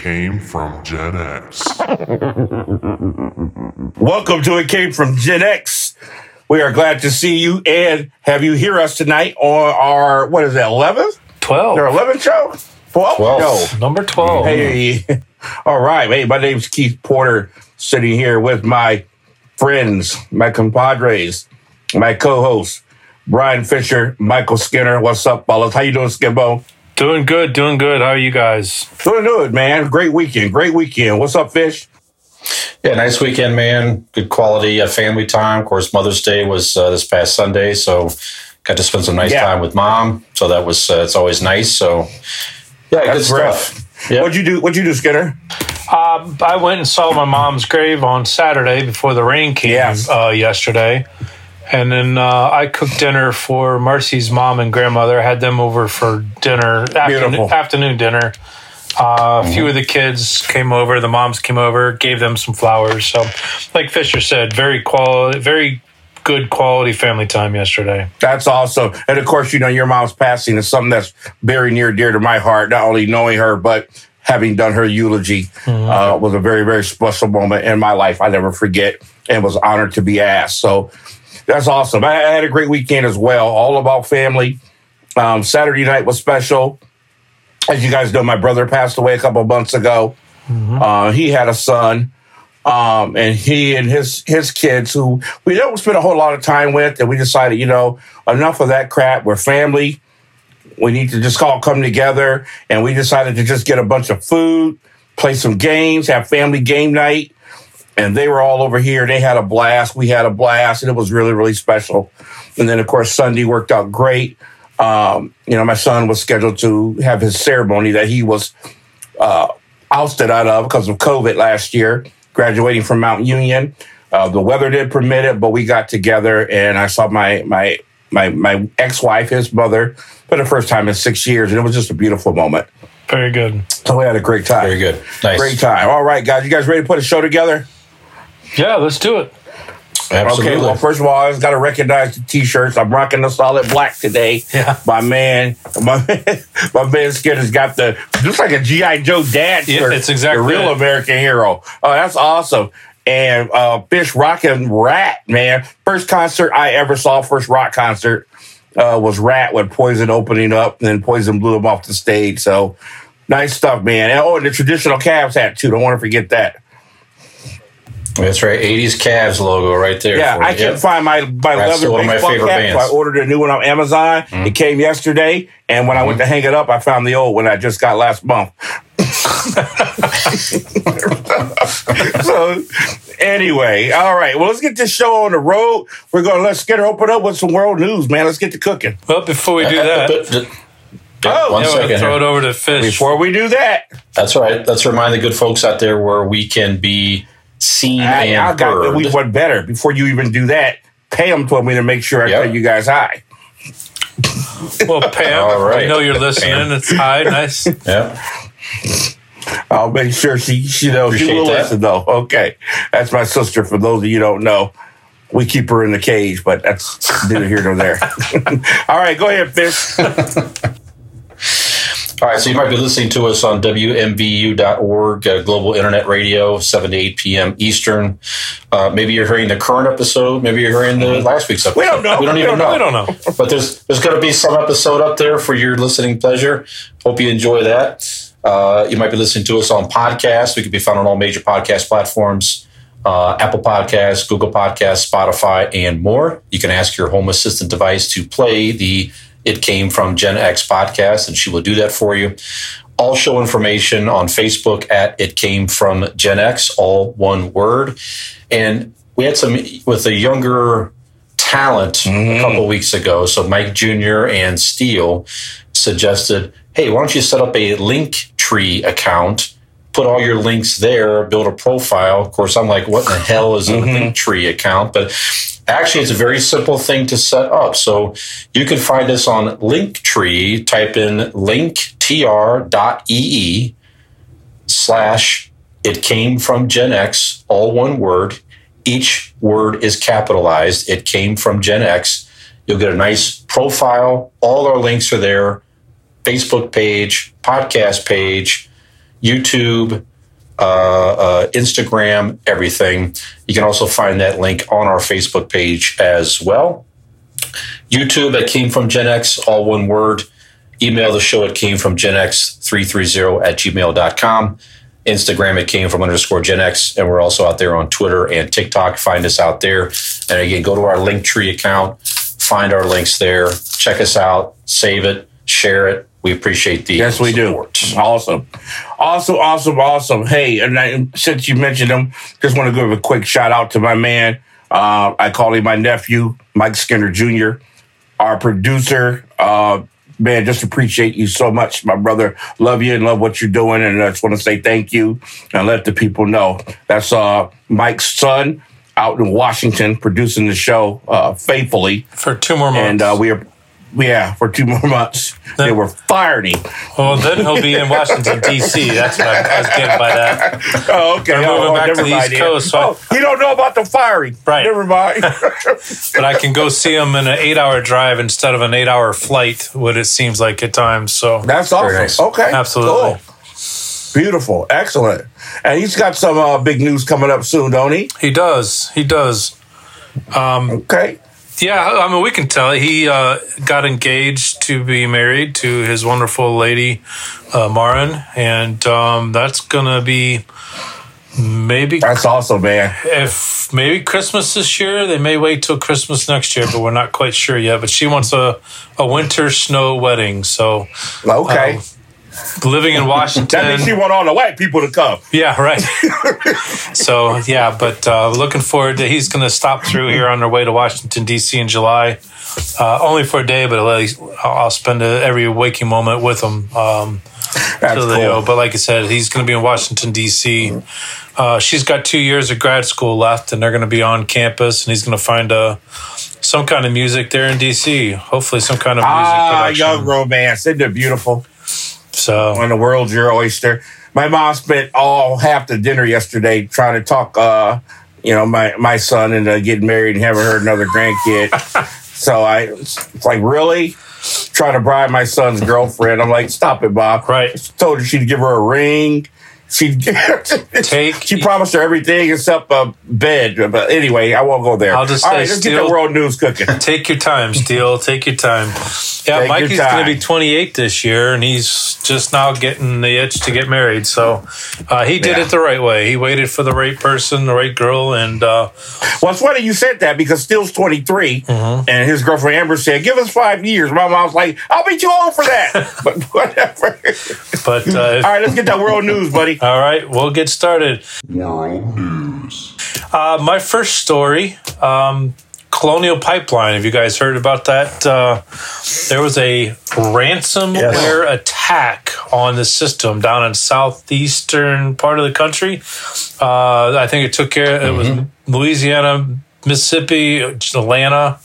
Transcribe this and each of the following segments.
came from Gen X. Welcome to It Came From Gen X. We are glad to see you and have you hear us tonight on our, what is that, 11th? 12. Our 11th show? 12th 12th. show. Number 12. Hey, all right. Hey, my name's Keith Porter, sitting here with my friends, my compadres, my co-hosts, Brian Fisher, Michael Skinner. What's up, fellas? How you doing, Skimbo? Doing good, doing good. How are you guys? Doing good, man. Great weekend. Great weekend. What's up, Fish? Yeah, nice weekend, man. Good quality uh, family time. Of course, Mother's Day was uh, this past Sunday, so got to spend some nice Yeah. time with mom. So that was uh, it's always nice. So yeah, good That's great. stuff. Yeah. What'd you do? What'd you do, Skinner? Uh, I went and saw my mom's grave on Saturday before the rain came Yes. uh, yesterday. And then uh, I cooked dinner for Marcy's mom and grandmother. Had them over for dinner, afternoon, afternoon dinner. Uh, a few of the kids came over. The moms came over, gave them some flowers. So, like Fisher said, very quality, very good quality family time yesterday. That's awesome. And of course, you know, your mom's passing is something that's very near dear to my heart. Not only knowing her, but having done her eulogy uh, was a very, very special moment in my life. I never forget and was honored to be asked. So that's awesome. I, had a great weekend as well, all about family. Um, Saturday night was special. As you guys know, my brother passed away a couple months ago. Uh, he had a son um, and he and his his kids who we don't spend a whole lot of time with, and we decided, you know, enough of that crap. We're family. We need to just all come together, and we decided to just get a bunch of food, play some games, have family game night, and they were all over here. They had a blast. We had a blast, and it was really really special. And then of course Sunday worked out great. Um, you know, my son was scheduled to have his ceremony that he was uh, ousted out of because of COVID last year, graduating from Mount Union. Uh, the weather did permit it, but we got together and I saw my my my my ex wife, his mother, for the first time in six years, and it was just a beautiful moment. Very good. So we had a great time. Very good. Nice. Great time. All right, guys, you guys ready to put a show together? Yeah, let's do it. Absolutely. Okay, well, first of all, I just got to recognize the t-shirts. I'm rocking the solid black today. Yeah. My man, my man, my man Skinner's got the looks like a GI Joe dad shirt. Yeah, shirt. it's exactly the real it. American hero. Oh, that's awesome. And uh, Fish rocking Ratt, man. First concert I ever saw, first rock concert uh, was Ratt with Poison opening up, and then Poison blew him off the stage. So nice stuff, man. And, oh, and the traditional Cavs hat too. Don't want to forget that. That's right. 80s Cavs logo right there. Yeah, for I you. can't find my my That's leather still one of my baseball favorite cap, bands. Mm-hmm. I ordered a new one on Amazon. It came yesterday, and when I went to hang it up, I found the old one I just got last month. so, anyway, all right. Well, let's get this show on the road. We're gonna let's get her open up with some world news, man. Let's get to cooking. Well, before we do that, Oh, one yeah, we're second throw it over to Fish. Before we do that, That's right. Let's remind the good folks out there where we can be seen I, and I got heard. we want better. Before you even do that, Pam told me to make sure I Yep. tell you guys hi. Well, Pam, All right. I know you're listening. It's hi, nice. yeah. I'll make sure she she knows she Appreciate will that. listen though. Okay, that's my sister. For those of you who don't know, we keep her in the cage, but that's neither here nor there. All right, go ahead, Fish. All right, so you might be listening to us on WMVU.org, uh, Global Internet Radio, 7 to 8 p.m. Eastern. Uh, maybe you're hearing the current episode. Maybe you're hearing the last week's episode. We don't know. We don't We even don't know. We don't know. But there's there's going to be some episode up there for your listening pleasure. Hope you enjoy that. Uh, you might be listening to us on podcast. We can be found on all major podcast platforms. Uh, Apple Podcasts, Google Podcasts, Spotify, and more. You can ask your home assistant device to play the It Came From Gen X podcast, and she will do that for you. All show information on Facebook at It Came From Gen X, all one word. And we had some with a younger talent a mm-hmm. couple weeks ago. So Mike Jr. and Steele suggested, hey, why don't you set up a link tree account? Put all your links there, build a profile. Of course, I'm like, what in the hell is a mm-hmm. link tree account? But actually, it's a very simple thing to set up. So you can find us on Linktree. Type in linktr.ee slash it came from Gen X, all one word. Each word is capitalized. It came from Gen X. You'll get a nice profile. All our links are there Facebook page, podcast page. YouTube, uh, uh, Instagram, everything. You can also find that link on our Facebook page as well. YouTube at Came From Gen X, all one word. Email the show at Came From Gen X 330 at gmail.com. Instagram at Came From underscore Gen X. And we're also out there on Twitter and TikTok. Find us out there. And again, go to our Linktree account, find our links there, check us out, save it, share it. We appreciate the Yes, we support. do. Awesome. Awesome, awesome, awesome. Hey, and I, since you mentioned him, just want to give a quick shout out to my man. Uh, I call him my nephew, Mike Skinner Jr., our producer. Uh, man, just appreciate you so much, my brother. Love you and love what you're doing. And I just want to say thank you and let the people know. That's uh, Mike's son out in Washington producing the show uh, faithfully. For two more months. And uh, we are, yeah, for two more months. They were firing him. well, then he'll be in Washington, D.C. That's what I, I was getting by that. Oh, okay. We're moving oh, back to the East. Coast, so I- oh, you don't know about the firing. Right. Never mind. But I can go see him in an eight hour drive instead of an eight hour flight, what it seems like at times. So That's awesome. nice. Okay. Absolutely. Cool. Beautiful. Excellent. And he's got some uh, big news coming up soon, don't he? he does. He does. Okay. Yeah, I mean, we can tell he uh, got engaged to be married to his wonderful lady, uh, Marin, and um, that's gonna be maybe That's awesome, man. if maybe Christmas this year. They may wait till Christmas next year, but we're not quite sure yet. But she wants a a winter snow wedding, so Okay. Um, living in Washington. that means she want all the white people to come. Yeah, right. so yeah, but uh, looking forward to he's going to stop through here on their way to Washington D.C. in July, uh, only for a day, but at least I'll spend uh every waking moment with him. Um, they cool. But like I said, he's going to be in Washington D.C. Uh, she's got two years of grad school left, and they're going to be on campus, and he's going to find uh, some kind of music there in D.C. Hopefully, some kind of music Ah, production. young romance. Isn't it beautiful? So When the world's your oyster. My mom spent all half the dinner yesterday trying to talk, uh, you know, my, my son into getting married and having her another grandkid. so I, it's like, really? Trying to bribe my son's girlfriend. I'm like, stop it, Bob. Right. Told her she'd give her a ring. She'd Take- She promised her everything except a bed. But anyway, I won't go there. I'll just all right, let's get the world news cooking. Take your time, Steele. Take your time. Yeah, Take Mikey's going to be 28 this year, and he's just now getting the itch to get married. So uh, he did Yeah. it the right way. He waited for the right person, the right girl, and uh, Well, it's funny you said that because Steele's 23 Mm-hmm. and his girlfriend Amber said, give us five years. My mom's like, I'll be too old for that. but whatever. but uh, All right, let's get that world news, buddy. All right, we'll get started. World News. Uh, my first story, um, Colonial Pipeline. Have you guys heard about that? Uh, there was a ransomware attack on the system down in southeastern part of the country. Uh, I think it took care. It was Louisiana, Mississippi, Atlanta.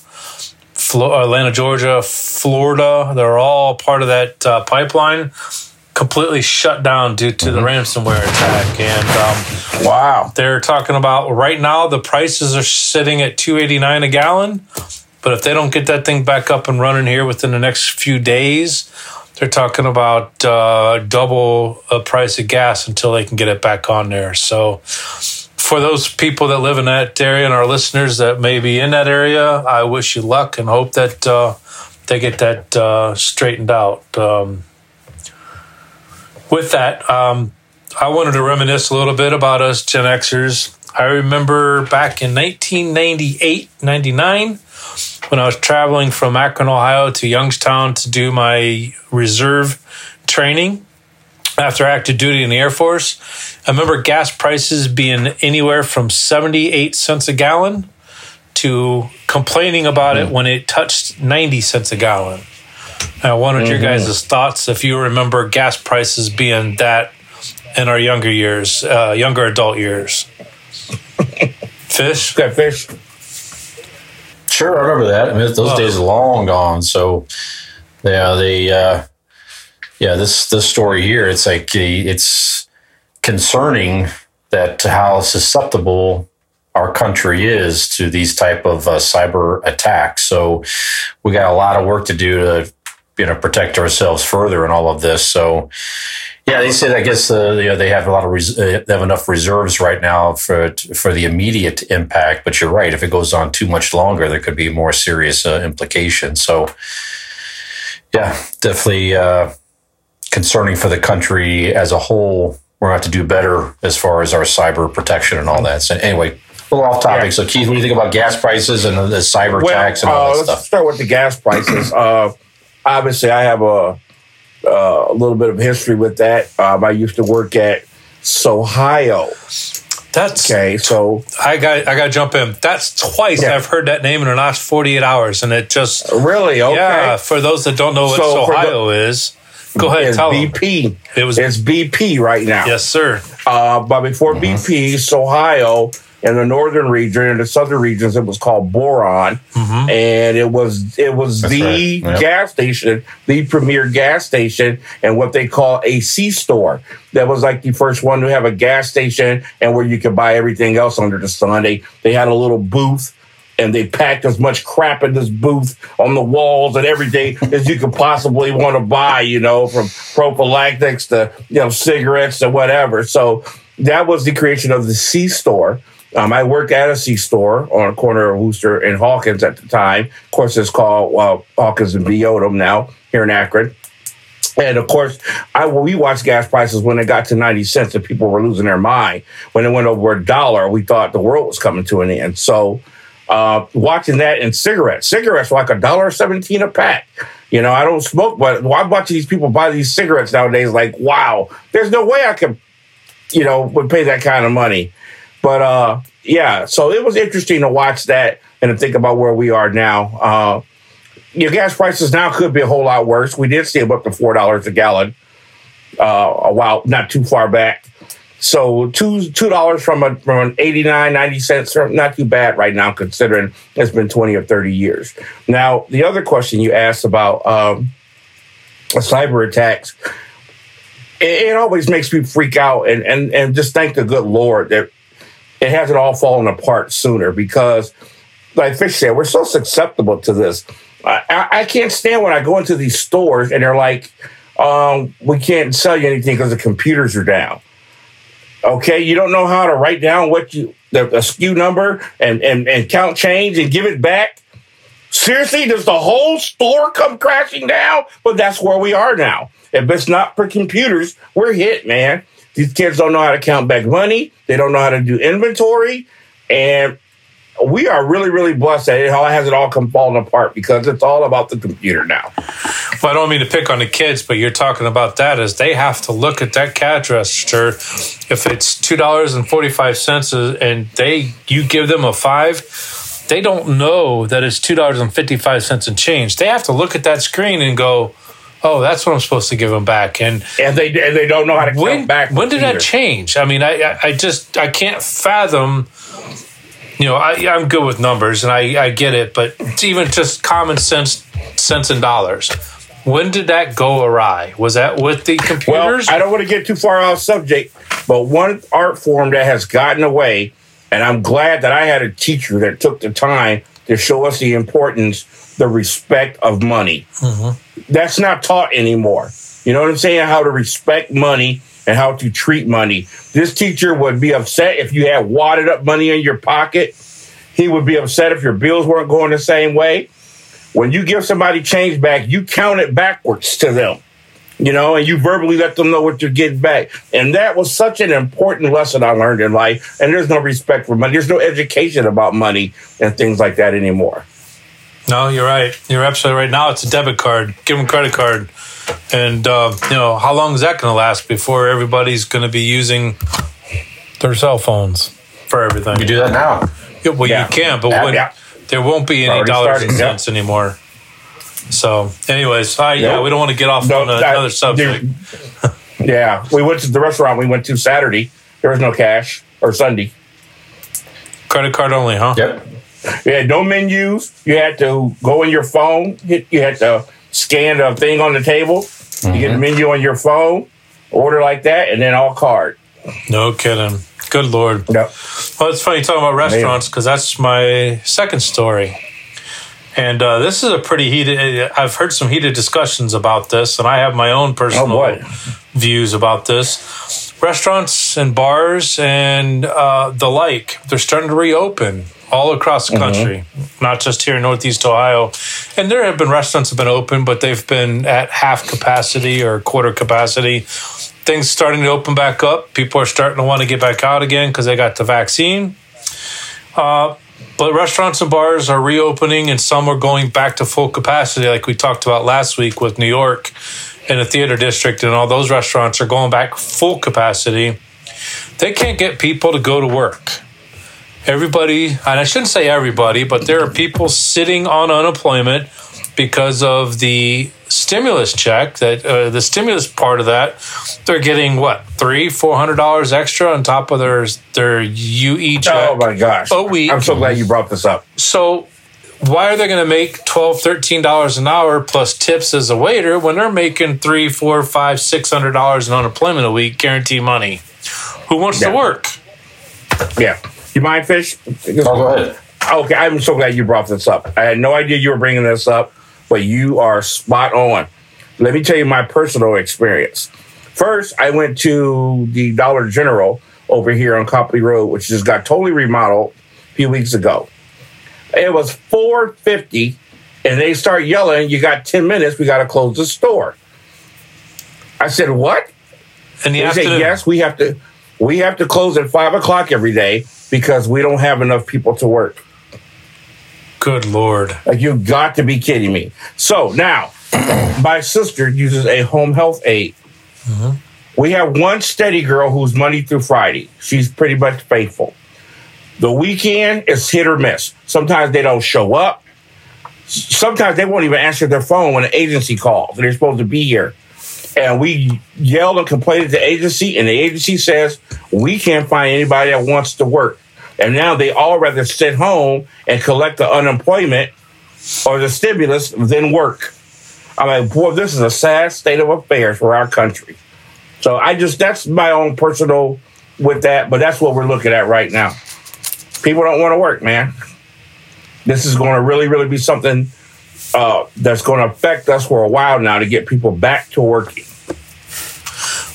Flo- Atlanta, Georgia, Florida, they're all part of that uh, pipeline. Completely shut down due to the ransomware attack, and um, Wow. they're talking about right now the prices are sitting at 289 a gallon. But if they don't get that thing back up and running here within the next few days they're talking about uh, double a price of gas until they can get it back on there. So for those people that live in that area and our listeners that may be in that area i wish you luck and hope that uh, they get that uh, straightened out. Um, with that um, I wanted to reminisce a little bit about us Gen Xers. I remember back in 1998, 99, when I was traveling from Akron, Ohio to Youngstown to do my reserve training after active duty in the Air Force. I remember gas prices being anywhere from 78 cents a gallon to complaining about it when it touched 90 cents a gallon. I wanted your guys' thoughts if you remember gas prices being that in our younger years, uh, younger adult years. Fish? Got fish. Sure, I remember that. I mean, those Oh. days are long gone. So, yeah, they, uh, yeah, this this story here, it's like it's concerning that how susceptible our country is to these type of uh, cyber attacks. So, we got a lot of work to do to you know protect ourselves further in all of this. So yeah, they said I guess uh, you know they have a lot of res- uh, they have enough reserves right now for for the immediate impact. But you're right, if it goes on too much longer, there could be more serious uh, implications. So yeah, definitely uh, concerning for the country as a whole. We're going to have to do better as far as our cyber protection and all that. So anyway, a little off topic. Yeah. So Keith, what do you think about gas prices and the cyber attacks and all uh, that let's stuff? start with the gas prices. uh, obviously, I have a, uh, a little bit of history with that. Um, I used to work at Sohio. That's Okay, so I got I got to jump in. That's twice Yeah. I've heard that name in the last 48 hours and it just really okay. Yeah, for those that don't know what So for the- Ohio is, go ahead it's tell them. BP. It was It's BP right now. Yes, sir. Uh, but before BP, Ohio in the northern region and the southern regions, it was called Boron, mm-hmm. and it was it was That's the right. Yep. gas station, the premier gas station, and what they call a C store. That was like the first one to have a gas station and where you could buy everything else under the sun. They they had a little booth. And they packed as much crap in this booth on the walls and everything as you could possibly want to buy, you know, from prophylactics to, you know, cigarettes to whatever. So that was the creation of the C store. Um, I worked at a C store on a corner of Wooster and Hawkins at the time. Of course, it's called Hawkins and Beodum now here in Akron. And of course, I we watched gas prices when it got to ninety cents, and people were losing their mind. When it went over a dollar, we thought the world was coming to an end. So, uh, watching that and cigarettes, cigarettes were like a dollar seventeen a pack. You know, I don't smoke, but I'm watching these people buy these cigarettes nowadays. Like, wow, there's no way I could, you know, would pay that kind of money. But uh, yeah, so it was interesting to watch that and to think about where we are now. Uh, your gas prices now could be a whole lot worse. We did see them up to four dollars a gallon uh, a while, not too far back. So two two dollars from a from an 89, 90 cents, not too bad right now, considering it's been twenty or thirty years. Now, the other question you asked about um, cyber attacks, it, it always makes me freak out and, and and just thank the good Lord that it hasn't all fallen apart sooner because, like Fish said, we're so susceptible to this. I, I, can't stand when I go into these stores and they're like, um, "We can't sell you anything because the computers are down." Okay, you don't know how to write down what you the, the SKU number and, and and count change and give it back. Seriously, does the whole store come crashing down? But that's where we are now. If it's not for computers, we're hit, man. These kids don't know how to count back money. They don't know how to do inventory. And we are really, really blessed that it all has it all come falling apart because it's all about the computer now. Well, I don't mean to pick on the kids, but you're talking about that as they have to look at that cash register. If it's two dollars and forty five cents, and they you give them a five, they don't know that it's two dollars and fifty five cents and change. They have to look at that screen and go, "Oh, that's what I'm supposed to give them back." And And they and they don't know how to when back. when did that change? I mean, I I- I just I can't fathom. You know, I, I'm good with numbers and I, I get it, but it's even just common sense, cents and dollars. When did that go awry? Was that with the computers? Well. I don't want to get too far off subject, but one art form that has gotten away, and I'm glad that I had a teacher that took the time to show us the importance, the respect of money. Mm-hmm. That's not taught anymore. You know what I'm saying? How to respect money and how to treat money. This teacher would be upset if you had wadded up money in your pocket. He would be upset if your bills weren't going the same way. When you give somebody change back, you count it backwards to them you know, and you verbally let them know what you're getting back. And that was such an important lesson I learned in life. And there's no respect for money. There's no education about money and things like that anymore. No, you're right. You're absolutely right. Now it's a debit card. Give them a credit card, and uh, you know how long is that going to last before everybody's going to be using their cell phones for everything? You do that now. Yeah, well, Yeah. you can, but Yeah, when, yeah. there won't be any dollars started, and yeah. cents anymore. So, anyways, I, yeah, we don't want to get off No, on a, that- another subject. Yeah. We went to the restaurant we went to Saturday. There was no cash or Sunday. Credit card only, huh? Yep. You had no menus. You had to go in your phone. Hit, you had to scan the thing on the table. You get the menu on your phone, order like that, and then all card. No kidding. Good lord. Yep. Well, it's funny talking about restaurants because that's my second story. And uh, this is a pretty heated. I've heard some heated discussions about this, and I have my own personal boy. views about this. Restaurants and bars and uh, the like, they're starting to reopen all across the country, not just here in Northeast Ohio. And there have been restaurants have been open, but they've been at half capacity or quarter capacity. Things starting to open back up. People are starting to want to get back out again because they got the vaccine. Uh, but restaurants and bars are reopening, and some are going back to full capacity, like we talked about last week with New York and the theater district, and all those restaurants are going back full capacity. They can't get people to go to work. Everybody, and I shouldn't say everybody, but there are people sitting on unemployment because of the stimulus check that uh, the stimulus part of that they're getting what three four hundred dollars extra on top of their their UE check Oh my gosh. a week. I'm so glad you brought this up. So why are they going to make 12 13 dollars an hour plus tips as a waiter when they're making three four five six hundred dollars in unemployment a week guarantee money who wants Yeah. to work Yeah. You mind, Fish? Oh, go ahead. Okay, I'm so glad you brought this up. I had no idea you were bringing this up, but you are spot on. Let me tell you my personal experience. First, I went to the Dollar General over here on Copley Road, which just got totally remodeled a few weeks ago. It was 450, and they start yelling, "You got 10 minutes. We got to close the store." I said, "What?" And the They said, "Yes, we have to. We have to close at five o'clock every day because we don't have enough people to work." good lord Like you've got to be kidding me. So now, my sister uses a home health aide. Mm-hmm. We have one steady girl who's Monday through Friday. She's pretty much faithful. The weekend is hit or miss. Sometimes they don't show up. Sometimes they won't even answer their phone when the agency calls and they're supposed to be here. And we yelled and complained at the agency, and the agency says we can't find anybody that wants to work. And now they all rather sit home and collect the unemployment or the stimulus than work. I'm like, boy, this is a sad state of affairs for our country. So I just that's my own personal with that, but that's what we're looking at right now. People don't want to work, man. This is going to really, really be something uh, that's going to affect us for a while now to get people back to working.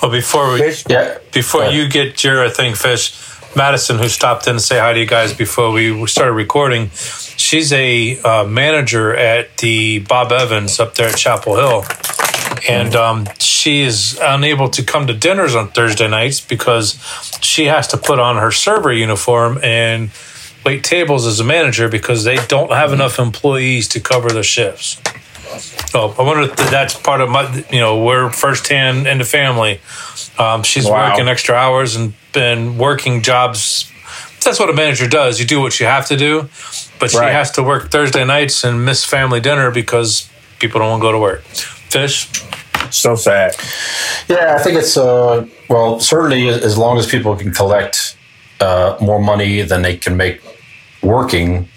well before we Fish, Yeah. before you get your thing fish madison who stopped in to say hi to you guys before we started recording she's a uh, manager at the bob evans up there at chapel hill. And um, she is unable to come to dinners on thursday nights because she has to put on her server uniform and wait tables as a manager because they don't have enough employees to cover the shifts so I wonder if that's part of my, you know, we're firsthand in the family. Um, she's Wow. working extra hours and been working jobs. That's what a manager does. You do what you have to do, but she Right. has to work Thursday nights and miss family dinner because people don't want to go to work. Fish, so sad. Yeah, I think it's uh, well, certainly as long as people can collect uh, more money than they can make working.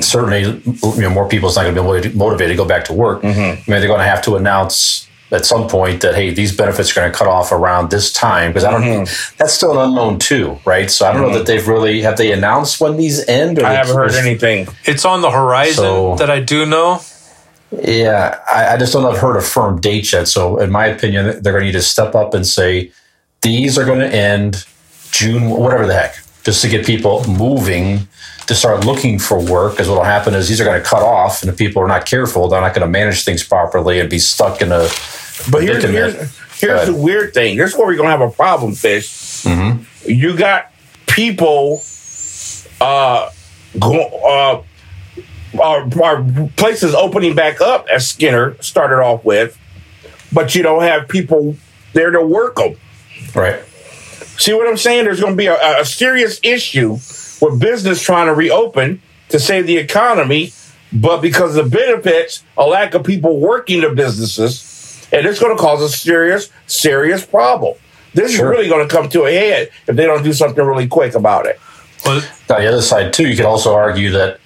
Certainly, you know, more people's not going to be motivated- motivated to go back to work. Mm-hmm. I mean, they're going to have to announce at some point that hey, these benefits are going to cut off around this time because I don't. Mm-hmm. That's still an unknown too, right? So I don't know that mm-hmm. they've really have they announced when these end. Or I haven't heard anything. it's on the horizon So- that I do know. Yeah, I, I just don't have heard a firm date yet. So, in my opinion, they're going to need to step up and say these are going to end June, whatever the heck, just to get people moving to start looking for work. Because what will happen is these are going to cut off, and if people are not careful, they're not going to manage things properly and be stuck in a. But here's, here's, here's the weird thing. Here's where we're gonna have a problem, fish. You got people uh go uh our, our places opening back up as Skinner started off with, but you don't have people there to work them. right. See what I'm saying? There's going to be a, a serious issue with business trying to reopen to save the economy, but because of the benefits, a lack of people working the businesses, and it's going to cause a serious, serious problem. This Sure. is really going to come to a head if they don't do something really quick about it. Well, Now, the other side too, you could also argue that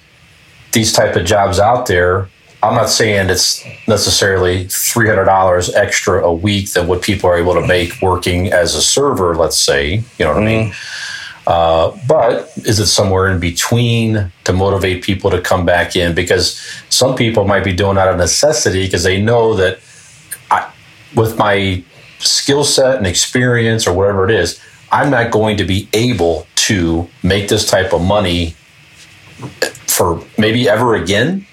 these type of jobs out there. I'm not saying it's necessarily three hundred dollars extra a week than what people are able to make working as a server. Let's say, you know what I mean. Uh, but is it somewhere in between to motivate people to come back in? Because some people might be doing out of necessity because they know that I, with my skill set and experience or whatever it is, I'm not going to be able to make this type of money for maybe ever again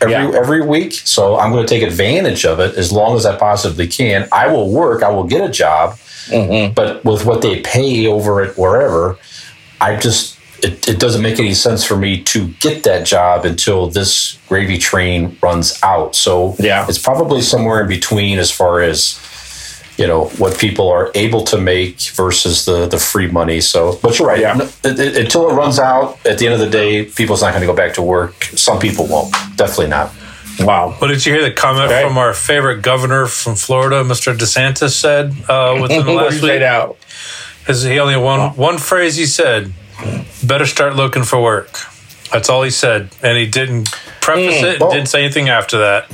every Yeah. every week. So I'm going to take advantage of it as long as I possibly can. I will work. I will get a job, mm-hmm. but with what they pay over at wherever, I just it, it doesn't make any sense for me to get that job until this gravy train runs out. So Yeah. it's probably somewhere in between as far as you know what people are able to make versus the the free money. So, but you're right. Yeah. N- it- it- until it runs out, at the end of the day, people's not going to go back to work. Some people won't. Definitely not. Wow. What did you hear the comment Okay. from our favorite governor from Florida, Mr. DeSantis, said uh, within the last did you say week? now? Because he only one one phrase he said, "Better start looking for work." That's all he said, and he didn't preface it. well- and didn't say anything after that.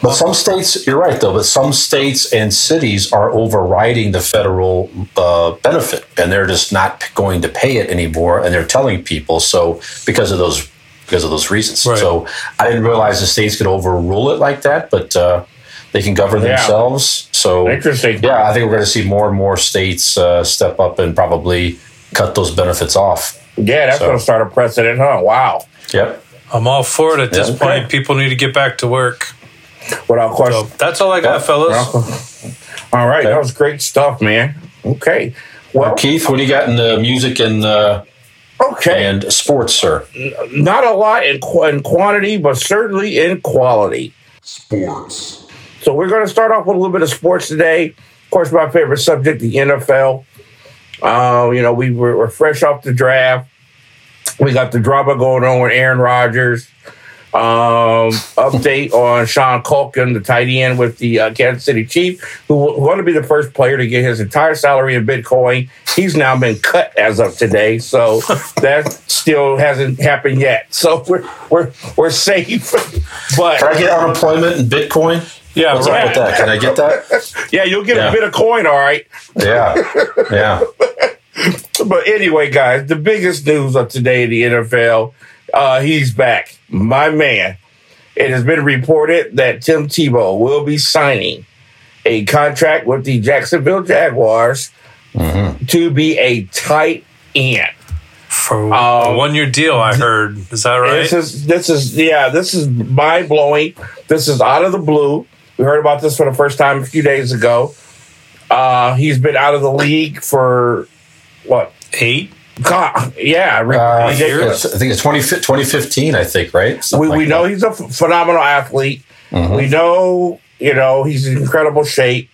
But some states, you're right though. But some states and cities are overriding the federal uh, benefit, and they're just not going to pay it anymore. And they're telling people so because of those because of those reasons. Right. So I didn't realize the states could overrule it like that, but uh, they can govern Yeah. themselves. So Interesting. Yeah, I think we're going to see more and more states uh, step up and probably cut those benefits off. Yeah, that's So- going to start a precedent, huh? Wow. Yep. I'm all for it at this Yeah. point. People need to get back to work. Without question. So that's all I got, fellas. All right, that was great stuff, man. Okay. Well, Keith, what do you got in the music and uh, okay. and sports, sir? Not a lot in, qu- in quantity, but certainly in quality. Sports. So we're going to start off with a little bit of sports today. Of course, my favorite subject, the NFL. Uh, you know, we were, we're fresh off the draft. We got the drama going on with Aaron Rodgers. Um, update on Sean Culkin, the tight end with the uh, Kansas City Chiefs, who was going to be the first player to get his entire salary in Bitcoin. He's now been cut as of today, so that still hasn't happened yet. So we're we're we're safe, but Can I get unemployment in Bitcoin? Yeah, What's right. up with that? Can I get that? yeah, you'll get Yeah. a bit of coin, all right. Yeah. Yeah. But anyway, guys, the biggest news of today in the NFL, uh, he's back. My man. It has been reported that Tim Tebow will be signing a contract with the Jacksonville Jaguars to be a tight end. For a Um, one year deal, I heard. Is that right? This is this is yeah, this is mind blowing. This is out of the blue. We heard about this for the first time a few days ago. Uh, he's been out of the league for what? Eight. God, yeah, ri- Uh. I think it's 20, 2015, I think, right? we, Something we like know that. he's a phenomenal athlete. Mhm. We know, you know, he's in incredible shape.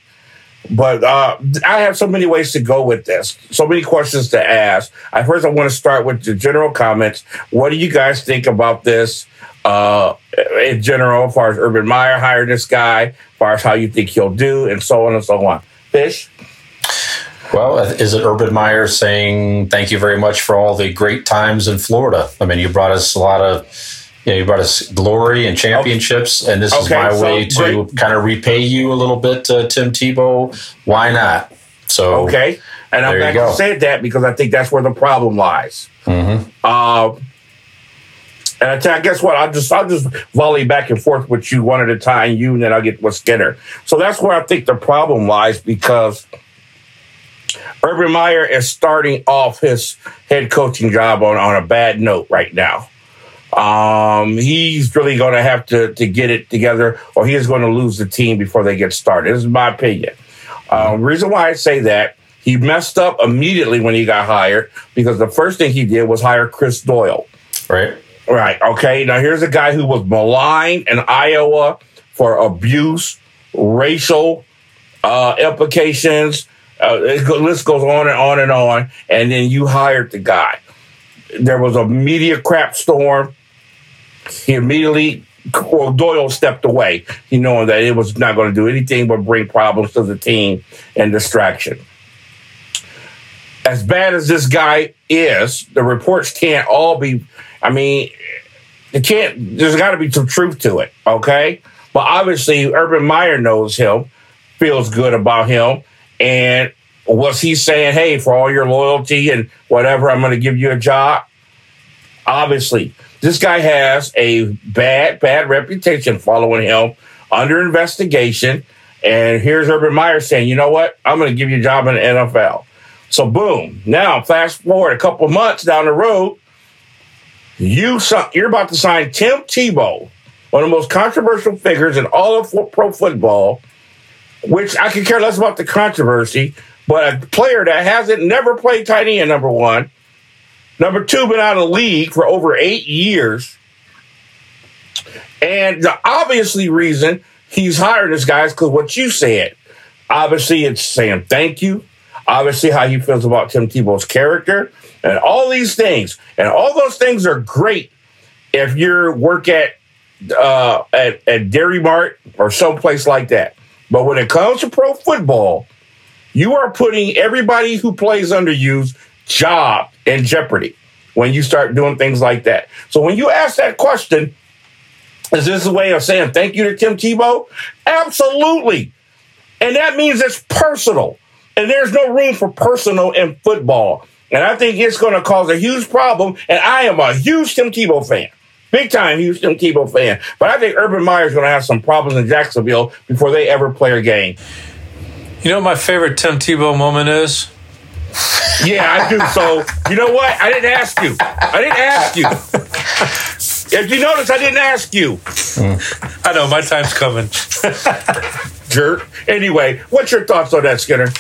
But uh, I have so many ways to go with this, so many questions to ask. I first I want to start with the general comments. What do you guys think about this uh, in general, as far as Urban Meyer hired this guy, as far as how you think he'll do, and so on and so on. Fish, Well, is it Urban Meyer saying thank you very much for all the great times in Florida? I mean, you brought us a lot of, you know, you brought us glory and championships, and this is Okay, my so way to great. kind of repay you a little bit, uh, Tim Tebow. Why not? So okay, and I'm you glad you said that because I think that's where the problem lies. Mhm. Uh, and I, tell, guess what? I'll just I'll just volley back and forth with you one at a time, you, and then I'll get with Skinner. So that's where I think the problem lies because Urban Meyer is starting off his head coaching job on, on a bad note right now. Um, he's really going to have to to get it together, or he is going to lose the team before they get started. This is my opinion. Um, reason why I say that he messed up immediately when he got hired because the first thing he did was hire Chris Doyle. right, Right. Okay. Now here's a guy who was maligned in Iowa for abuse, racial uh, implications. Uh, list goes on and on and on. And then you hired the guy. There was a media crap storm. He immediately, well, Doyle stepped away, he knowing that it was not going to do anything but bring problems to the team and distraction. As bad as this guy is, the reports can't all be. I mean, it can't. There's got to be some truth to it, okay? But obviously, Urban Meyer knows him, feels good about him, and was he saying, "Hey, for all your loyalty and whatever, I'm going to give you a job"? Obviously, this guy has a bad, bad reputation following him under investigation. And here's Urban Meyer saying, "You know what? I'm going to give you a job in the NFL." So boom. Now, fast forward a couple months down the road, you you're about to sign Tim Tebow, one of the most controversial figures in all of pro football. Which I could care less about the controversy, but a player that hasn't never played tight end, number one, number two, been out of the league for over eight years, and the obviously reason he's hiring this guy is because what you said. Obviously, it's saying thank you obviously how he feels about Tim Tebow's character, and all these things. And all those things are great if you work at uh, at, at Dairy Mart or someplace like that. But when it comes to pro football, you are putting everybody who plays under you's job in jeopardy when you start doing things like that. So when you ask that question, is this a way of saying thank you to Tim Tebow? Absolutely. And that means it's personal. And there's no room for personal in football. And I think it's going to cause a huge problem. And I am a huge Tim Tebow fan. Big time Houston Tebow fan. But I think Urban Meyer is going to have some problems in Jacksonville before they ever play a game. You know what my favorite Tim Tebow moment is? Yeah, I do. So, you know what? I didn't ask you. I didn't ask you. If you notice, I didn't ask you. I know, my time's coming. Jerk. Anyway, what's your thoughts on that, Skinner?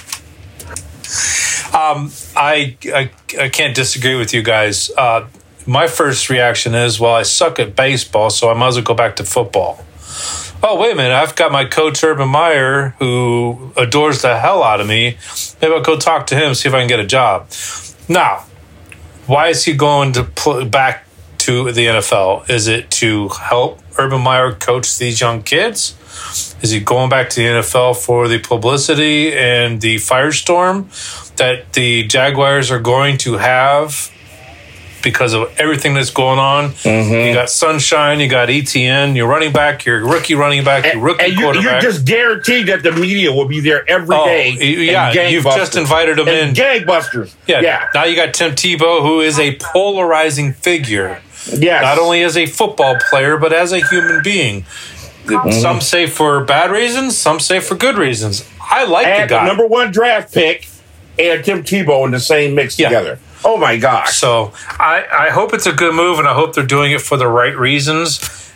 Um, I, I, I can't disagree with you guys. Uh, my first reaction is, well, I suck at baseball, so I might as well go back to football. Oh, wait a minute. I've got my coach, Urban Meyer, who adores the hell out of me. Maybe I'll go talk to him, see if I can get a job. Now, why is he going to pl- back to the NFL? Is it to help Urban Meyer coach these young kids? Is he going back to the NFL for the publicity and the firestorm that the Jaguars are going to have because of everything that's going on? Mm-hmm. You got Sunshine, you got Etienne, you're running back, you're rookie running back, you're rookie and, quarterback. You're just guaranteed that the media will be there every oh, day. Yeah, you've just invited them in. Gangbusters. Yeah, yeah. Now you got Tim Tebow, who is a polarizing figure. Yes. Not only as a football player, but as a human being. Mm-hmm. Some say for bad reasons, some say for good reasons. I like and the guy. The number one draft pick and Tim Tebow in the same mix yeah. together. Oh my gosh. So I, I hope it's a good move and I hope they're doing it for the right reasons.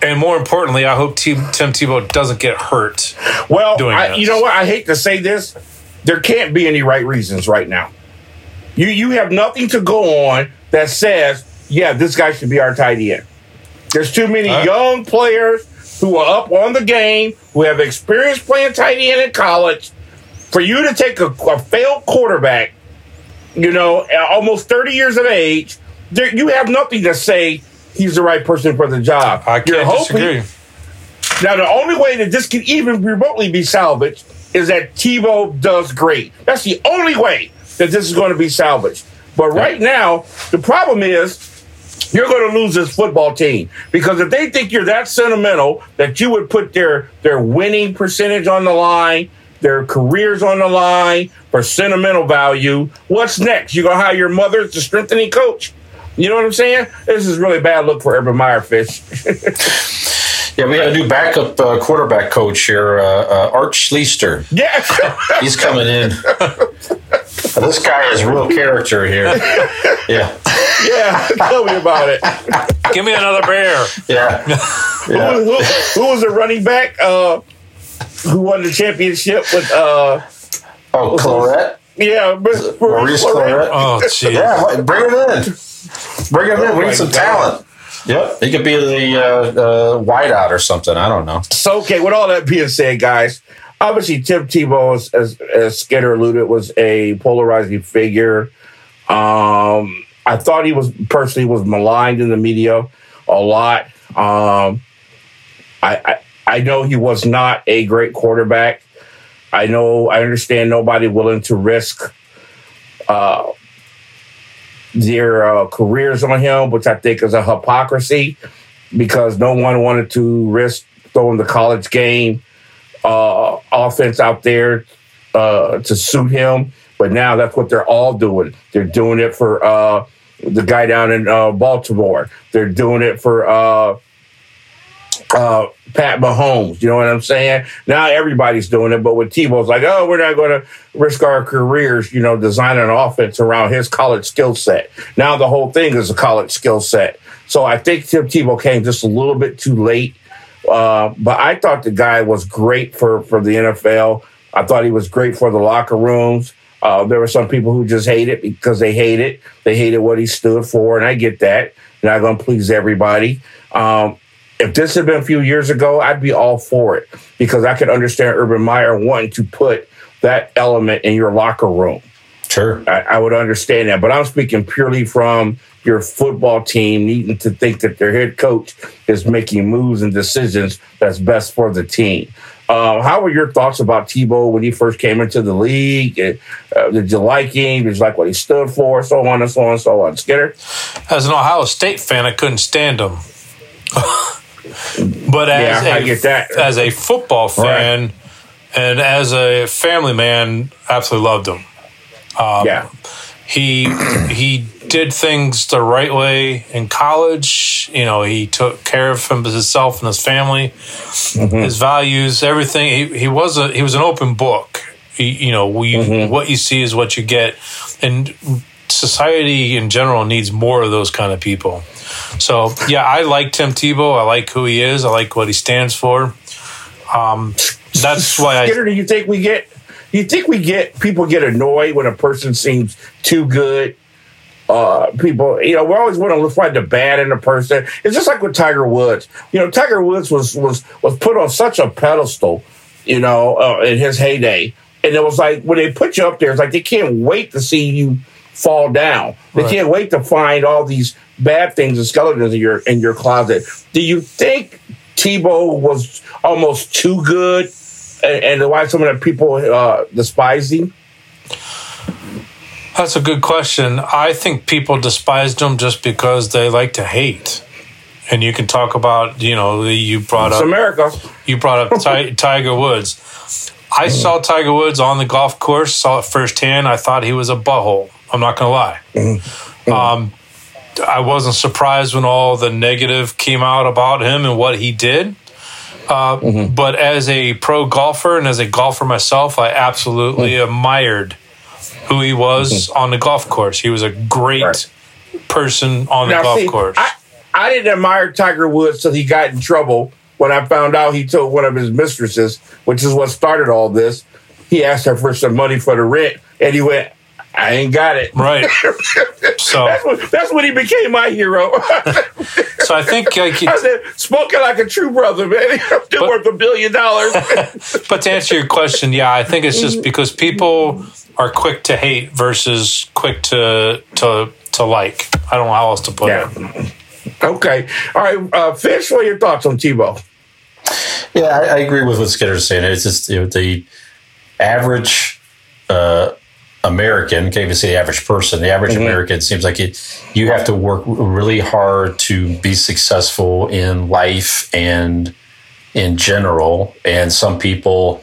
And more importantly, I hope Tim, Tim Tebow doesn't get hurt. Well, I, you know what? I hate to say this. There can't be any right reasons right now. You you have nothing to go on that says, yeah, this guy should be our tight end. There's too many young players who are up on the game, who have experience playing tight end in college, for you to take a, a failed quarterback, you know, almost 30 years of age, there, you have nothing to say he's the right person for the job. I can't You're disagree. now, the only way that this can even remotely be salvaged is that Tebow does great. That's the only way that this is going to be salvaged. But right now, the problem is you're going to lose this football team because if they think you're that sentimental that you would put their their winning percentage on the line, their careers on the line for sentimental value, what's next? You're going to hire your mother as the strengthening coach? You know what I'm saying? This is really bad look for Urban Meyer Fish. yeah, we have a new backup uh, quarterback coach here, uh, uh, Art Schlichter. Yeah, he's coming in. this guy is real character here. Yeah. Yeah. Tell me about it. Give me another bear. Yeah. yeah. Who, who, who, was the running back uh, who won the championship with uh Oh Clarett? Yeah, Maurice, Maurice Clarett. Oh jeez. Yeah, bring him in. Bring him in. We need oh some God. talent. Yep, he could be the uh, uh, whiteout or something. I don't know. So, okay, with all that being said, guys, obviously Tim Tebow, as, as, as Skinner alluded, was a polarizing figure. Um, I thought he was personally was maligned in the media a lot. Um, I, I, I know he was not a great quarterback. I know I understand nobody willing to risk uh, their uh, careers on him, which I think is a hypocrisy because no one wanted to risk throwing the college game uh, offense out there uh, to suit him. But now that's what they're all doing. They're doing it for uh, the guy down in uh, Baltimore. They're doing it for uh, Pat Mahomes. You know what I'm saying? Now everybody's doing it, but with Tebow's like, oh, we're not going to risk our careers, you know, designing an offense around his college skill set. Now the whole thing is a college skill set. So I think Tim Tebow came just a little bit too late. Uh, but I thought the guy was great for, for the NFL. I thought he was great for the locker rooms. Uh, there were some people who just hate it because they hate it. They hated what he stood for, and I get that. You're not going to please everybody. Um, if this had been a few years ago, I'd be all for it because I could understand Urban Meyer wanting to put that element in your locker room. Sure. I, I, would understand that. But I'm speaking purely from your football team needing to think that their head coach is making moves and decisions that's best for the team. Uh, how were your thoughts about Tebow when he first came into the league? Uh, did you like him? Did you like what he stood for? So on and so on and so on. Skinner? As an Ohio State fan, I couldn't stand him. but as, yeah, a, I get that. as a football fan right. and as a family man, absolutely loved him. Um, yeah. He he did things the right way in college. You know, he took care of himself and his family, mm-hmm. his values, everything. He, he was a he was an open book. He, you know, we mm-hmm. what you see is what you get, and society in general needs more of those kind of people. So yeah, I like Tim Tebow. I like who he is. I like what he stands for. Um, that's why I. do you think we get? You think we get people get annoyed when a person seems too good? Uh, people, you know, we always want to find the bad in a person. It's just like with Tiger Woods. You know, Tiger Woods was was was put on such a pedestal, you know, uh, in his heyday, and it was like when they put you up there, it's like they can't wait to see you fall down. They right. can't wait to find all these bad things and skeletons in your in your closet. Do you think Tebow was almost too good, and, and why some of the people uh, despise him? That's a good question. I think people despised him just because they like to hate. And you can talk about, you know, you brought it's up America. You brought up Tiger Woods. I saw Tiger Woods on the golf course, saw it firsthand. I thought he was a butthole. I'm not going to lie. Mm-hmm. Um, I wasn't surprised when all the negative came out about him and what he did. Uh, mm-hmm. But as a pro golfer and as a golfer myself, I absolutely mm-hmm. admired who he was mm-hmm. on the golf course. He was a great right. person on the golf see, course. I, I didn't admire Tiger Woods till he got in trouble when I found out he told one of his mistresses, which is what started all this. He asked her for some money for the rent, and he went, I ain't got it. Right. So that's, what, that's when he became my hero. so I think I, I said, spoken like a true brother, man. Still worth a billion dollars. but to answer your question, yeah, I think it's just because people are quick to hate versus quick to to to like. I don't know how else to put yeah. it. Okay. All right. Uh, Fish, what are your thoughts on Tebow? Yeah, I, I agree with what Skinner's saying. It's just you know, the average uh, American, can't even say the average person, the average mm-hmm. American seems like it, you have to work really hard to be successful in life and in general. And some people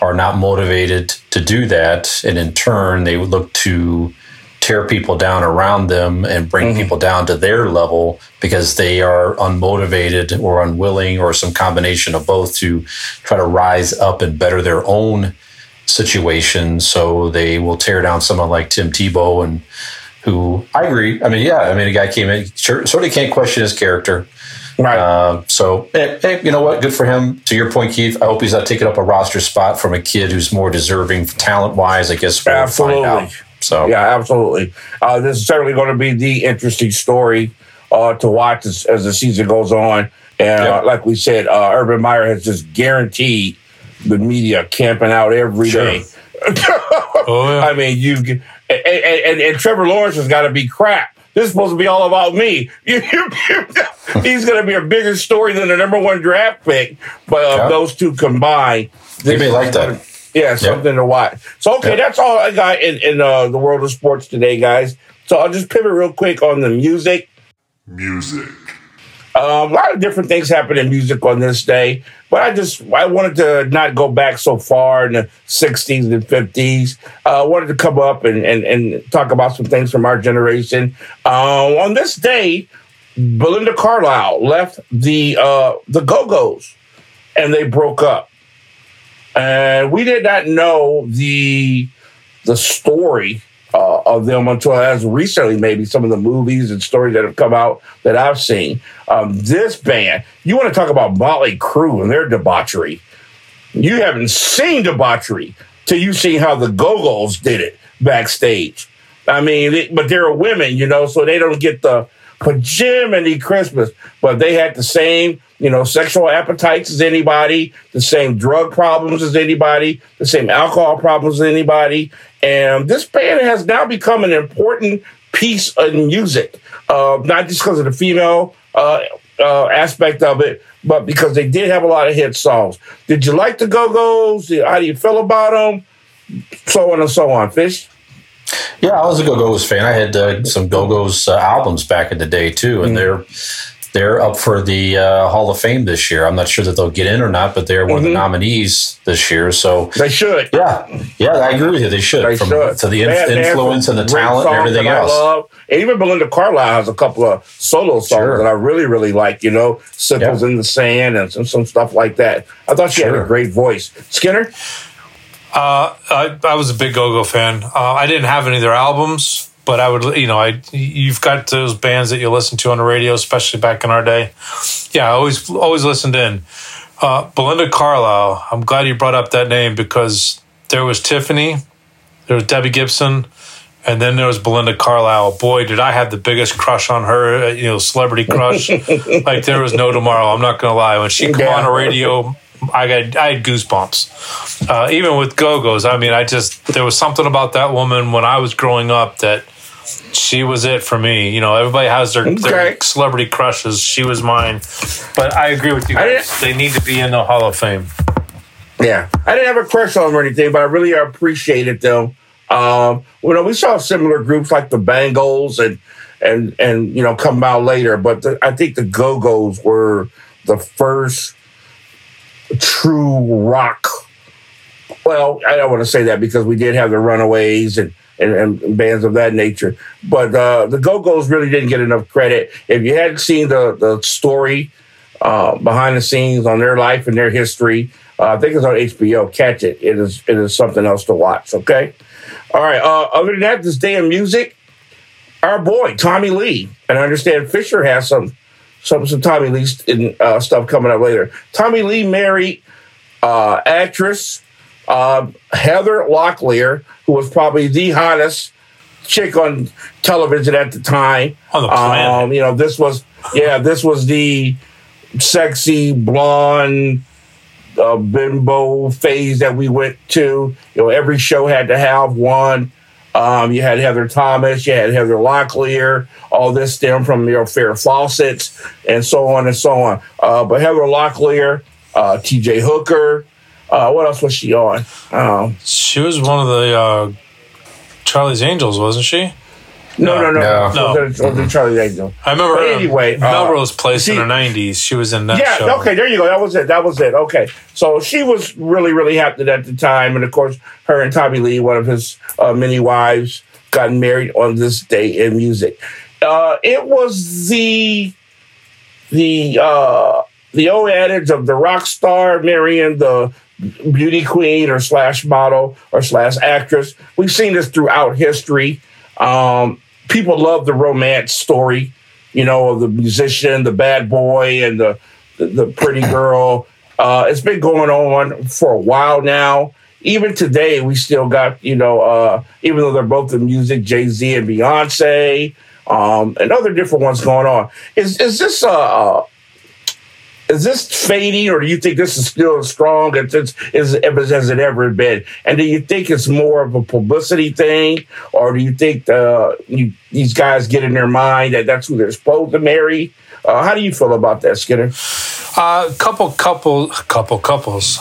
are not motivated to do that. And in turn, they would look to tear people down around them and bring mm-hmm. people down to their level because they are unmotivated or unwilling or some combination of both to try to rise up and better their own situation. So they will tear down someone like Tim Tebow and who I agree. I mean, yeah, I mean, a guy came in, certainly can't question his character. Right. Uh, so, hey, hey, you know what? Good for him. To your point, Keith, I hope he's not taking up a roster spot from a kid who's more deserving talent wise. I guess we'll absolutely. find out. So, yeah, absolutely. Uh, this is certainly going to be the interesting story uh, to watch as, as, the season goes on. And uh, yep. like we said, uh, Urban Meyer has just guaranteed the media camping out every sure. day. oh, yeah. I mean, you and, and, and Trevor Lawrence has got to be crap. This is supposed to be all about me. He's going to be a bigger story than the number one draft pick. But uh, yeah. those two combined, you may like that. Yeah, something to watch. So, okay, that's all I got in, in uh, the world of sports today, guys. So I'll just pivot real quick on the music. Music. Um, a lot of different things happen in music on this day, but I just I wanted to not go back so far in the '60s and '50s. Uh, I wanted to come up and, and and talk about some things from our generation. Uh, on this day, Belinda Carlisle left the uh, the Go Go's, and they broke up. And we did not know the the story uh, of them until as recently, maybe some of the movies and stories that have come out that I've seen. Um, this band, you want to talk about Motley Crue and their debauchery. You haven't seen debauchery till you see how the Go Go's did it backstage. I mean, but they're women, you know, so they don't get the Jiminy Christmas, but they had the same, you know, sexual appetites as anybody, the same drug problems as anybody, the same alcohol problems as anybody. And this band has now become an important piece of music, uh, not just because of the female uh, uh, aspect of it, but because they did have a lot of hit songs. Did you like the Go Go's? How do you feel about them? So on and so on. Fish? Yeah, I was a Go Go's fan. I had uh, some Go Go's uh, albums back in the day too, and mm. they're they're up for the uh, Hall of Fame this year. I'm not sure that they'll get in or not, but they're one mm-hmm. of the mm-hmm. nominees this year. So they should. Yeah, yeah, I agree with you. They should. They From, should. To the inf- influence and the talent and everything else. Love. And even Belinda Carlisle has a couple of solo songs sure. that I really, really like. You know, "Circles yeah. in the Sand" and some, some stuff like that. I thought she sure. had a great voice. Skinner. Uh, I, I, was a big Go Go fan. Uh, I didn't have any of their albums, but I would, you know, I you've got those bands that you listen to on the radio, especially back in our day. Yeah, I always always listened in. Uh, Belinda Carlisle. I'm glad you brought up that name because there was Tiffany, there was Debbie Gibson, and then there was Belinda Carlisle. Boy, did I have the biggest crush on her, uh, you know, celebrity crush. like there was no tomorrow. I'm not gonna lie. When she came yeah. on the radio, I got I had goosebumps. Uh, even with Go Go's, I mean, I just there was something about that woman when I was growing up that she was it for me. You know, everybody has their, okay. their celebrity crushes. She was mine. But I agree with you. Guys. They need to be in the Hall of Fame. Yeah, I didn't have a crush on them or anything, but I really appreciate it though. Um, you know, we saw similar groups like the Bangles and and and you know come out later, but the, I think the Go Go's were the first true rock. Well, I don't want to say that because we did have the Runaways and, and, and bands of that nature, but uh, the Go Go's really didn't get enough credit. If you hadn't seen the the story uh, behind the scenes on their life and their history, uh, I think it's on HBO. Catch it. It is it is something else to watch. Okay. All right. Uh, other than that, this day music, our boy Tommy Lee, and I understand Fisher has some some some Tommy Lee in, uh, stuff coming up later. Tommy Lee married uh, actress uh, Heather Locklear, who was probably the hottest chick on television at the time. On the planet. Um, you know, this was yeah, this was the sexy blonde uh, bimbo phase that we went to. You know, every show had to have one. Um, you had Heather Thomas, you had Heather Locklear. All this stemmed from your Farrah Fawcett's and so on and so on. Uh, but Heather Locklear, uh, T.J. Hooker. Uh, what else was she on? Um, she was one of the uh, Charlie's Angels, wasn't she? No, no, no, no. no. no. Was, was Charlie Angel. I remember. But anyway, uh, Melrose Place she, in the '90s. She was in that. Yeah. Show. Okay. There you go. That was it. That was it. Okay. So she was really, really happy at the time, and of course, her and Tommy Lee, one of his uh, many wives, got married on this day in music. Uh, it was the the uh, the old adage of the rock star marrying the beauty queen or slash model or slash actress. We've seen this throughout history. Um, people love the romance story, you know, of the musician, the bad boy, and the the, the pretty girl. Uh, it's been going on for a while now. Even today, we still got you know, uh, even though they're both in music, Jay Z and Beyonce, um, and other different ones going on. Is is this a, a is this fading, or do you think this is still as strong as it's, as, it ever been? And do you think it's more of a publicity thing, or do you think uh, you, these guys get in their mind that that's who they're supposed to marry? Uh, how do you feel about that, Skinner? A uh, couple, couple, couple couples.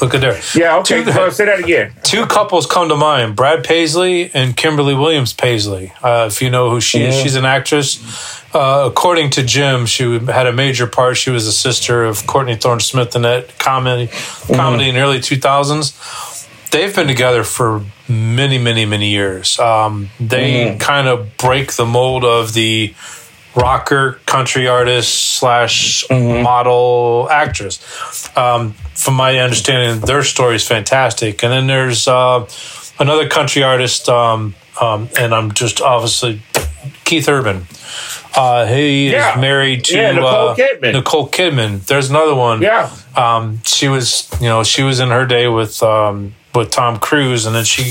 Look at there. Yeah, okay. Two- So say that again. two couples come to mind brad paisley and kimberly williams paisley uh, if you know who she is. She's an actress. Uh, according to jim she had a major part. She was a sister of courtney thorne smith in that comedy comedy in the early 2000s they've been together for many many many years. Um, they kind of break the mold of the rocker country artist slash model actress um, from my understanding, their story is fantastic. And then there's uh, another country artist, um, um, and I'm just obviously Keith Urban. Uh, he Yeah. is married to Yeah, Nicole uh, Kidman. Nicole Kidman. There's another one. Yeah. Um, she was, you know, she was in her day with um, with Tom Cruise, and then she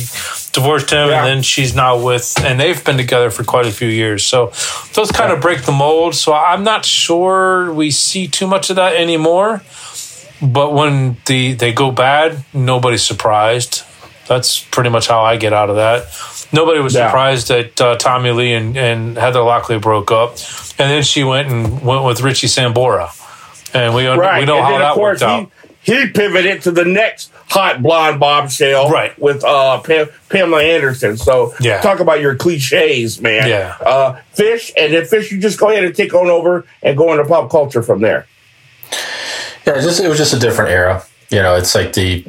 divorced him, Yeah. and then she's now with, and they've been together for quite a few years. So those kind of break the mold. So I'm not sure we see too much of that anymore. But when the they go bad, nobody's surprised. That's pretty much how I get out of that. Nobody was Yeah. surprised that uh, Tommy Lee and, and Heather Locklear broke up, and then she went and went with Richie Sambora, and we Right. we know and how that course, worked out. he, he pivoted to the next hot blonde bombshell Right. with uh, Pam, Pamela Anderson. So Yeah. talk about your cliches, man. Yeah. Uh, Fish, and then Fish, you just go ahead and take on over and go into pop culture from there. Yeah, it, just, it was just a different era. You know, it's like the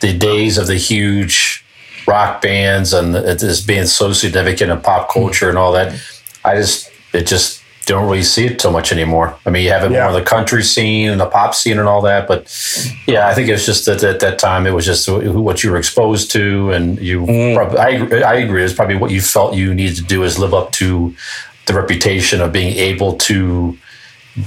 the days of the huge rock bands and it just being so significant in pop culture and all that. I just it just don't really see it so much anymore. I mean, you have it Yeah. more the country scene and the pop scene and all that, but yeah, I think it's just that at that time it was just what you were exposed to, and you. Probably, I agree- I agree. It's probably what you felt you needed to do is live up to the reputation of being able to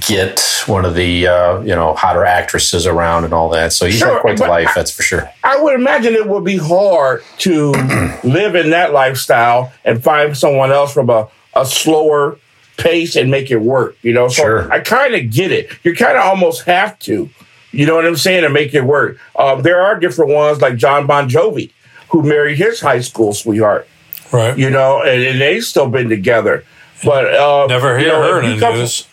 get one of the uh, you know hotter actresses around and all that. So he's Sure, had quite the life, that's for sure. I would imagine it would be hard to live in that lifestyle and find someone else from a, a slower pace and make it work. You know, so Sure. I kind of get it. You kind of almost have to. You know what I'm saying? To make it work. Um, there are different ones like John Bon Jovi, who married his high school sweetheart. Right. You know, and, and they've still been together. But uh, Never you hear know, her if in the news.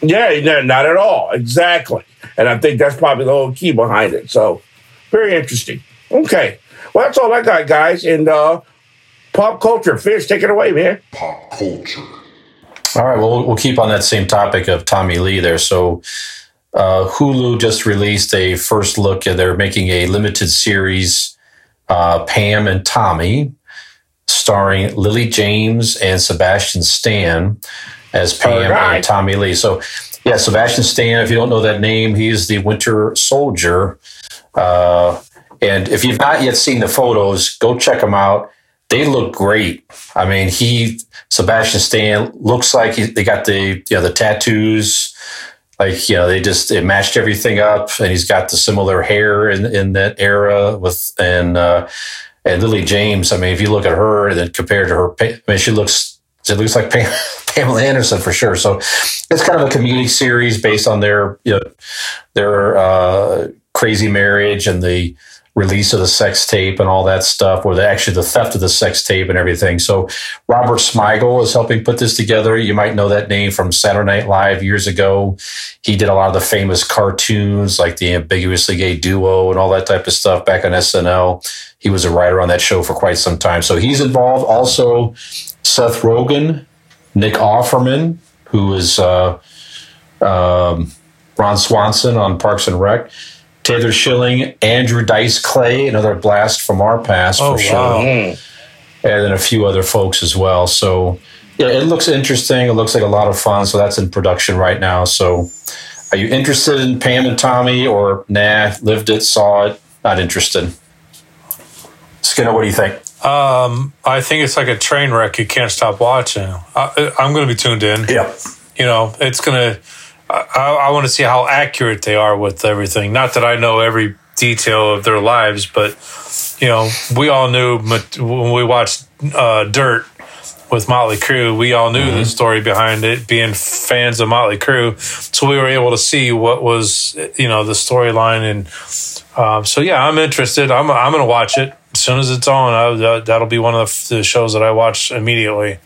yeah, no, not at all. Exactly. And I think that's probably the whole key behind it. So very interesting. Okay. Well, that's all I got, guys. And uh, pop culture, Fish, take it away, man. Pop culture. All right, well, we'll keep on that same topic of Tommy Lee there. So, uh, Hulu just released a first look, and they're making a limited series, uh, Pam and Tommy, starring Lily James and Sebastian Stan as Pam right. and Tommy Lee. So, yeah, Sebastian Stan, if you don't know that name, he's the Winter Soldier. Uh, and if you've not yet seen the photos, go check them out. They look great. I mean, he Sebastian Stan looks like he, they got the you know the tattoos, like you know they just it matched everything up, and he's got the similar hair in in that era with and uh, and Lily James. I mean, if you look at her and then compared to her, I mean, she looks she looks like Pam, Pamela Anderson for sure. So it's kind of a comedic series based on their you know their uh, crazy marriage and the release of the sex tape and all that stuff, or the actually the theft of the sex tape and everything. So Robert Smigel is helping put this together. You might know that name from Saturday Night Live years ago. He did a lot of the famous cartoons like the Ambiguously Gay Duo and all that type of stuff back on SNL. He was a writer on that show for quite some time. So he's involved. Also, Seth Rogen, Nick Offerman, who is uh, um, Ron Swanson on Parks and Rec. Taylor Schilling, Andrew Dice Clay, another blast from our past Oh, for sure wow. And then a few other folks as well. So yeah, it looks interesting. It looks like a lot of fun. So that's in production right now. So are you interested in Pam and Tommy or nah, lived it, saw it, not interested? Skinner, what do you think? Um, I think it's like a train wreck. You can't stop watching. I, I'm going to be tuned in. Yeah. You know, it's going to. I, I want to see how accurate they are with everything. Not that I know every detail of their lives, but you know, we all knew when we watched uh, Dirt with Motley Crue, we all knew the story behind it. Being fans of Motley Crue, so we were able to see what was you know the storyline, and um, so yeah, I'm interested. I'm I'm going to watch it as soon as it's on. I, that, that'll be one of the, the shows that I watch immediately.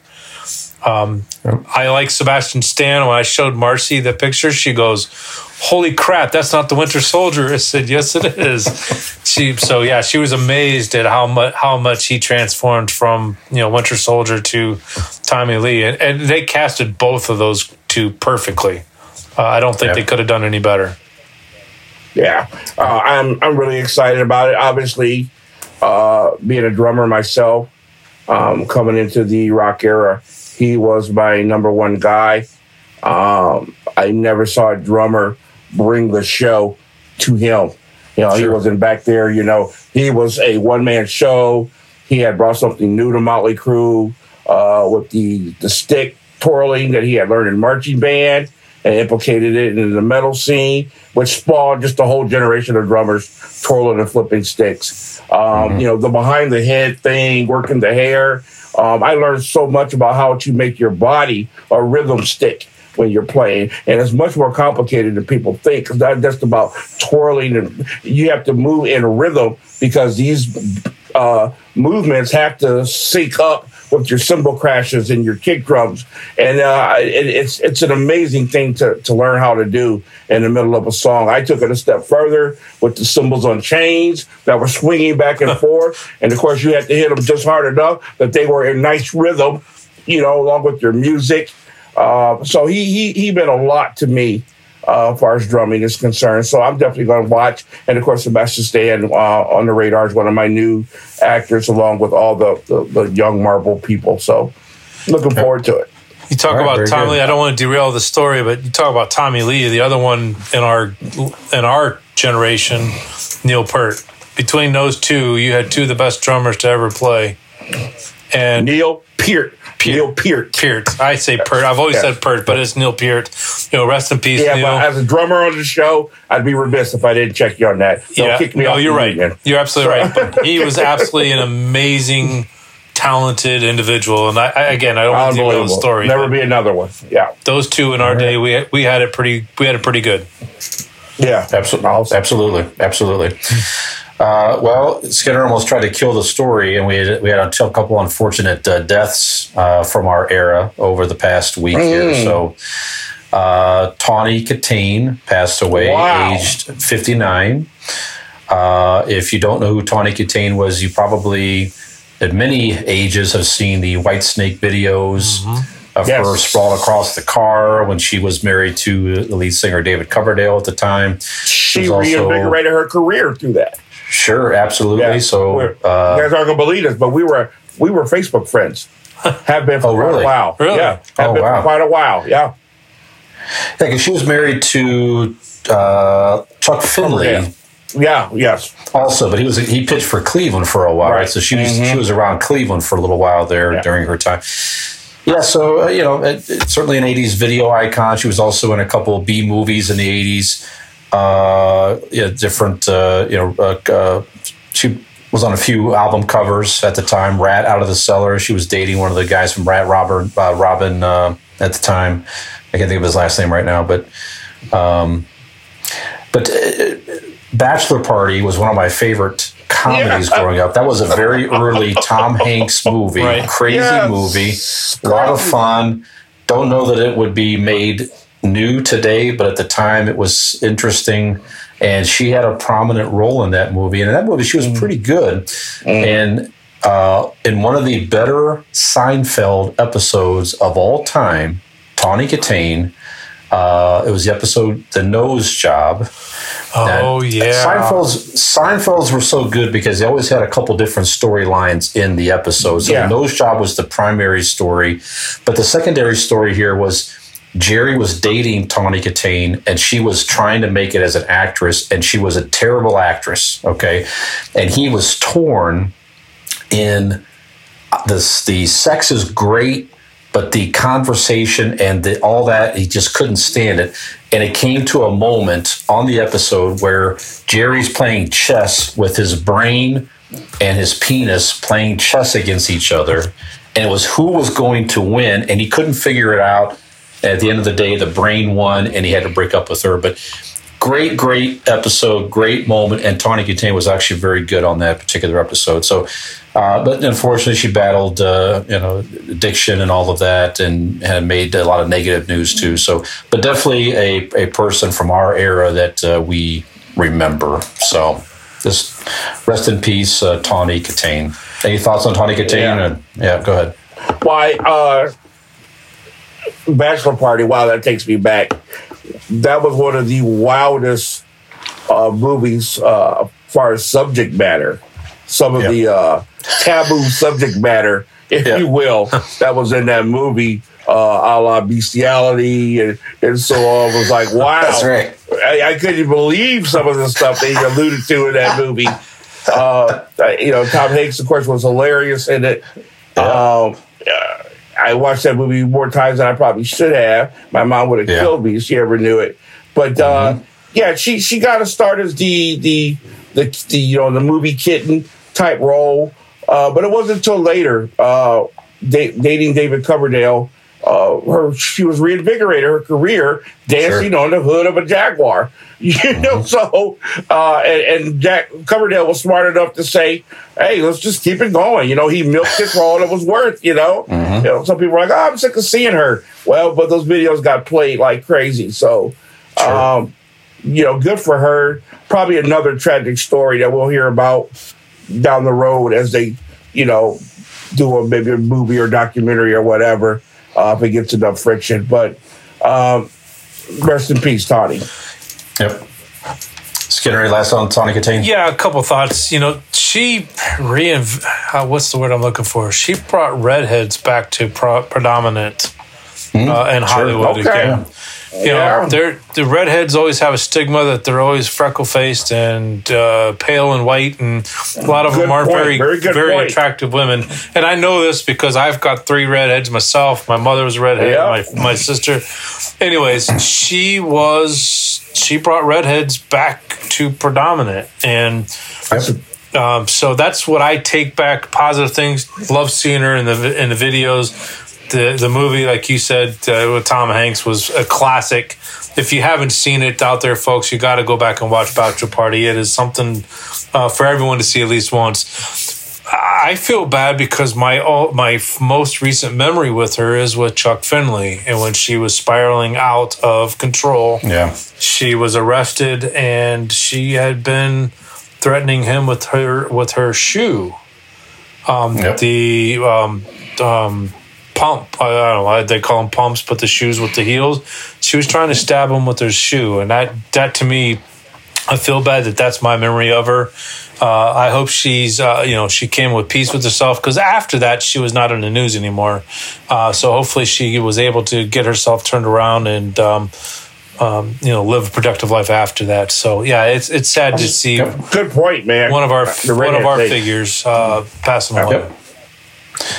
Um, I like Sebastian Stan. When I showed Marcy the picture, she goes, holy crap, that's not the Winter Soldier. I said, yes, it is. she, so yeah, she was amazed at how much how much he transformed from you know Winter Soldier to Tommy Lee, and, and they casted both of those two perfectly. Uh, I don't think Yep. they could have done any better. Yeah, uh, I'm I'm really excited about it. Obviously, uh, being a drummer myself, um, coming into the rock era, he was my number one guy. Um, I never saw a drummer bring the show to him. You know, he wasn't back there. You know, he was a one man show. He had brought something new to Motley Crue uh, with the the stick twirling that he had learned in marching band and implicated it in the metal scene, which spawned just a whole generation of drummers twirling and flipping sticks. Um, You know, the behind the head thing, working the hair. Um, I learned so much about how to make your body a rhythm stick when you're playing, and it's much more complicated than people think. It's not just about twirling, and you have to move in a rhythm because these uh, movements have to sync up with your cymbal crashes and your kick drums, and uh, it, it's it's an amazing thing to to learn how to do in the middle of a song. I took it a step further with the cymbals on chains that were swinging back and forth, and of course you had to hit them just hard enough that they were in nice rhythm, you know, along with your music. Uh, so he he he meant a lot to me uh, as far as drumming is concerned. So I'm definitely going to watch. And of course, Sebastian Stan uh, on the radar is one of my new actors, along with all the, the, the young Marvel people. So looking forward to it. You talk All right, about Tommy good. Lee. I don't want to derail the story, but you talk about Tommy Lee, the other one in our in our generation, Neil Peart. Between those two, you had two of the best drummers to ever play. And Neil Peart. Neil Peart. Peart, I say Peart. I've always Yeah. said Peart, but it's Neil Peart. You know, rest in peace, Yeah, Neil. but as a drummer on the show, I'd be remiss if I didn't check you on that. Don't yeah, kick me no, off you're right. union. You're absolutely right. But he was absolutely an amazing, talented individual. And I, I again, I don't want to derail the Unbelievable. story. Never be another one. Yeah. those two in our day, we we had it pretty. We had it pretty good. Yeah. Absolutely, absolutely, absolutely. Uh, well, Skinner almost tried to kill the story, and we had, we had a couple unfortunate uh, deaths uh, from our era over the past week here. So, uh, Tawny Kitaen passed away, Wow. aged 59. Uh, if you don't know who Tawny Kitaen was, you probably, at many ages, have seen the Whitesnake videos of Yes. her sprawled across the car when she was married to the lead singer David Coverdale at the time. She also- reinvigorated her career through that. Sure, absolutely. Yeah. So, uh, you guys aren't gonna believe this, but we were we were Facebook friends. Have been for Oh, quite really? a while. Really? Yeah. Have Oh, been wow. for quite a while. Yeah. yeah, 'cause she was married to uh, Chuck Finley Yeah. Yeah. Yes. also, but he was he pitched for Cleveland for a while, right? Right. So she was she was around Cleveland for a little while there Yeah. during her time. Yeah, so uh, you know, it, it's certainly an '80s video icon. She was also in a couple of B movies in the '80s. Uh, yeah, different. Uh, you know, uh, uh, she was on a few album covers at the time. Ratt out of the cellar. She was dating one of the guys from Ratt, Robert uh, Robin uh, at the time. I can't think of his last name right now, but um, but uh, Bachelor Party was one of my favorite comedies Yeah. growing up. That was a very early Tom Hanks movie, Right. crazy Yes. movie, a lot of fun. Don't know that it would be made new today, but at the time it was interesting. And she had a prominent role in that movie. And in that movie, she was pretty good. And uh, in one of the better Seinfeld episodes of all time, Tawny Kitaen, uh, it was the episode "The Nose Job." Oh yeah. Seinfeld's Seinfeld's were so good because they always had a couple different storylines in the episode. So Yeah. the nose job was the primary story, but the secondary story here was Jerry was dating Tawny Kitaen and she was trying to make it as an actress and she was a terrible actress. Okay, and he was torn in this. The sex is great. But the conversation and the, all that, he just couldn't stand it. And it came to a moment on the episode where Jerry's playing chess with his brain and his penis playing chess against each other. And it was who was going to win. And he couldn't figure it out. At the end of the day, the brain won and he had to break up with her. But great, great episode, great moment, and Tawny Kitaen was actually very good on that particular episode. So, uh, but unfortunately, she battled, uh, you know, addiction and all of that, and had made a lot of negative news too. So, but definitely a, a person from our era that uh, we remember. So, just rest in peace, uh, Tawny Kitaen. Any thoughts on Tawny Kitaen? Yeah. yeah, go ahead. Why, uh, bachelor party? Wow, that takes me back. That was one of the wildest uh, movies uh, as far as subject matter. Some of Yeah. the uh, taboo subject matter, if Yeah. you will, that was in that movie, uh, a la bestiality and, and so on. was like, wow. That's right. I, I couldn't believe some of the stuff they alluded to in that movie. Uh, you know, Tom Hanks, of course, was hilarious in it. Um, uh, I watched that movie more times than I probably should have. My mom would have Yeah. killed me if she ever knew it. But uh, yeah, she she got a start as the the the, the you know the movie kitten type role. Uh, but it wasn't until later, uh, da- dating David Coverdale, uh, her she was reinvigorated her career dancing on the hood of a Jaguar. You know, so uh, and, and Jack Coverdale was smart enough to say, "Hey, let's just keep it going." You know, he milked it for all it was worth. You know, you know, some people are like, "Oh, I'm sick of seeing her." Well, but those videos got played like crazy, so. Um, you know, good for her. Probably another tragic story that we'll hear about down the road as they, you know, do a maybe a movie or documentary or whatever uh, if it gets enough friction. But um, rest in peace, Tawny. Yep. Skinner, last on Tawny Kitaen? Yeah, a couple thoughts. You know, she reinv. Uh, what's the word I'm looking for? She brought redheads back to pro- predominant uh, in Hollywood Okay. again. You Yeah. know, they're, the redheads always have a stigma that they're always freckle faced and uh, pale and white, and a lot of Good them aren't point. very Very very point. attractive women. And I know this because I've got three redheads myself. My mother was a redhead. My my sister. Anyways, she was she brought redheads back to predominant, and um, so that's what I take back. Positive things. Love seeing her in the in the videos. The the movie, like you said, uh, with Tom Hanks was a classic. If you haven't seen it out there, folks, you got to go back and watch Bachelor Party. It is something uh, for everyone to see at least once. I feel bad because my all, my f- most recent memory with her is with Chuck Finley, and when she was spiraling out of control Yeah. she was arrested and she had been threatening him with her with her shoe um, Yep. the um, um, pump I don't know they call them pumps but the shoes with the heels she was trying to stab him with her shoe and that that to me I feel bad that that's my memory of her. Uh, I hope she's, uh, you know, she came with peace with herself because after that she was not in the news anymore. Uh, so hopefully she was able to get herself turned around and, um, um, you know, live a productive life after that. So yeah, it's it's sad to see Good point, man. one of our one of our figures uh, passing away. Yep.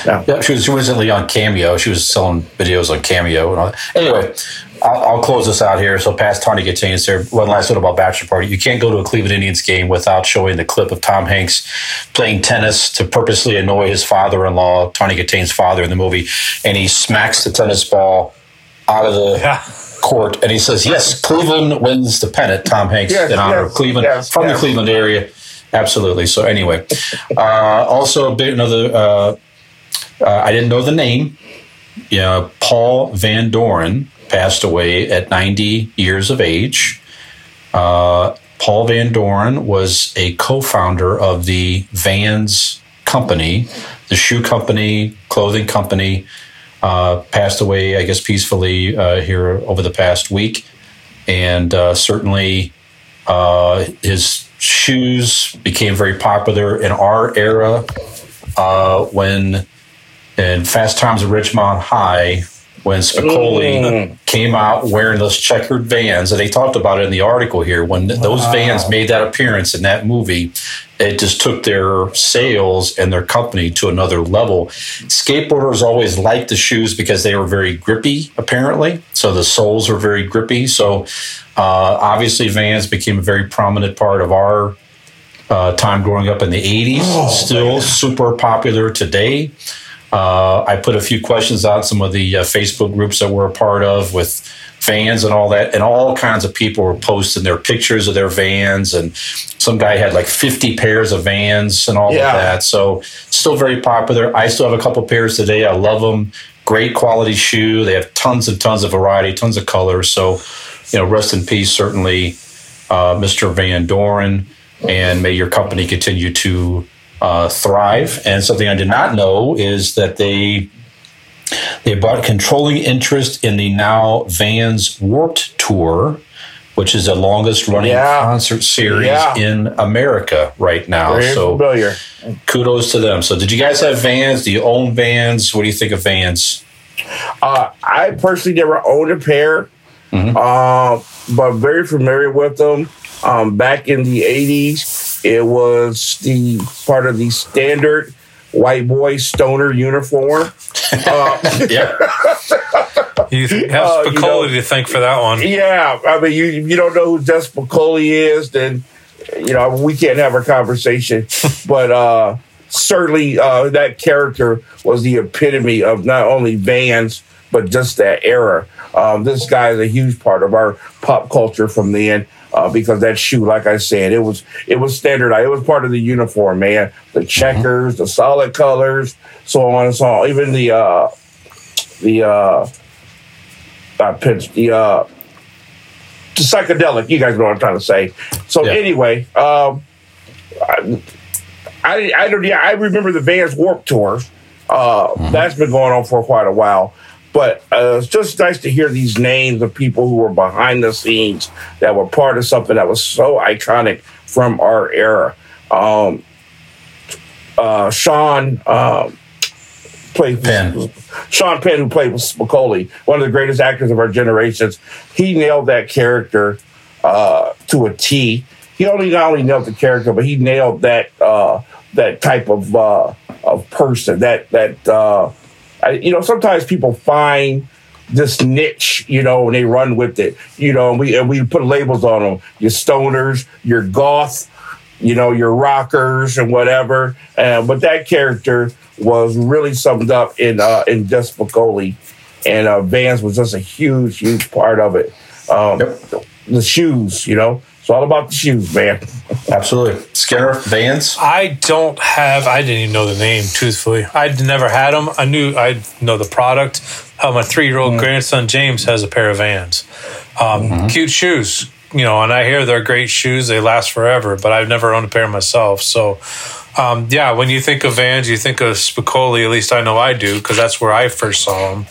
Yeah, she was she was recently on Cameo. She was selling videos on Cameo and all that. Anyway, I'll, I'll close this out here. So past Tawny Kitaen there. One last note about Bachelor Party. You can't go to a Cleveland Indians game without showing the clip of Tom Hanks playing tennis to purposely annoy his father-in-law, Tawny Kitaen's father in the movie, and he smacks the tennis ball out of the Yeah. court, and he says, "Yes, Cleveland wins the pennant." Tom Hanks Yes, in honor yes, of Cleveland yes, from the Cleveland area. Absolutely. So anyway, uh, also a bit another. Uh, uh, I didn't know the name. Yeah, Paul Van Doren passed away at 90 years of age. Uh, Paul Van Doren was a co-founder of the Vans company, the shoe company, clothing company. Uh, passed away, I guess, peacefully uh, here over the past week, and uh, certainly uh, his shoes became very popular in our era when in Fast Times at Ridgemont High when Spicoli Mm. came out wearing those checkered vans, and they talked about it in the article here. When those vans made that appearance in that movie, it just took their sales and their company to another level. Skateboarders always liked the shoes because they were very grippy, apparently. So the soles were very grippy. So uh, obviously, Vans became a very prominent part of our uh, time growing up in the 80s. Still super popular today. Uh, I put a few questions out some of the uh, Facebook groups that we're a part of with vans and all that, and all kinds of people were posting their pictures of their vans, and some guy had like 50 pairs of vans and all Yeah. of that. So still very popular. I still have a couple pairs today. I love them. Great quality shoe. They have tons and tons of variety, tons of colors. So, you know, rest in peace, certainly, uh, Mr. Van Doren, and may your company continue to uh, thrive. And something I did not know is that they they bought controlling interest in the now Vans Warped Tour, which is the longest running Yeah. concert series Yeah. in America right now. Very so familiar. kudos to them. So, did you guys have Vans? Do you own Vans? What do you think of Vans? Uh, I personally never owned a pair, uh, but very familiar with them. Um, back in the 80s, it was the part of the standard white boy stoner uniform. Uh, Yeah, You have Uh, you Spicoli know- to thank for that one. yeah, I mean, you you don't know who Des Spicoli is, then you know we can't have a conversation. but uh, certainly, uh, that character was the epitome of not only Vans but just that era. Um, this guy is a huge part of our pop culture from then. Uh, because that shoe, like I said, it was it was standardized. It was part of the uniform, man. The checkers, the solid colors, so on and so on. Even the uh, the uh, uh, pitch, the uh, the psychedelic. You guys know what I'm trying to say. So Yeah. anyway, um, I, I I don't yeah I remember the Vans Warp Tour. Uh, That's been going on for quite a while. But uh, it's just nice to hear these names of people who were behind the scenes that were part of something that was so iconic from our era. Um, uh, Sean um, played Penn. Sean Penn, who played Spicoli, one of the greatest actors of our generations, he nailed that character uh, to a T. He only not only nailed the character, but he nailed that uh, that type of uh, of person. That that uh, I, you know, sometimes people find this niche, you know, and they run with it. You know, and we and we put labels on them. Your stoners, your goth, you know, your rockers and whatever. Uh, but that character was really summed up in uh, in Des Spicoli, and uh, Vans was just a huge, huge part of it. Um, Yep. The shoes, you know, it's all about the shoes, man. absolutely. Skinner Vans. I don't have. I didn't even know the name. Truthfully, I'd never had them. I knew I know the product. How my three-year-old grandson James has a pair of Vans. Um, Cute shoes, you know, and I hear they're great shoes. They last forever. But I've never owned a pair myself. So, um, yeah, when you think of Vans, you think of Spicoli. At least I know I do because that's where I first saw them.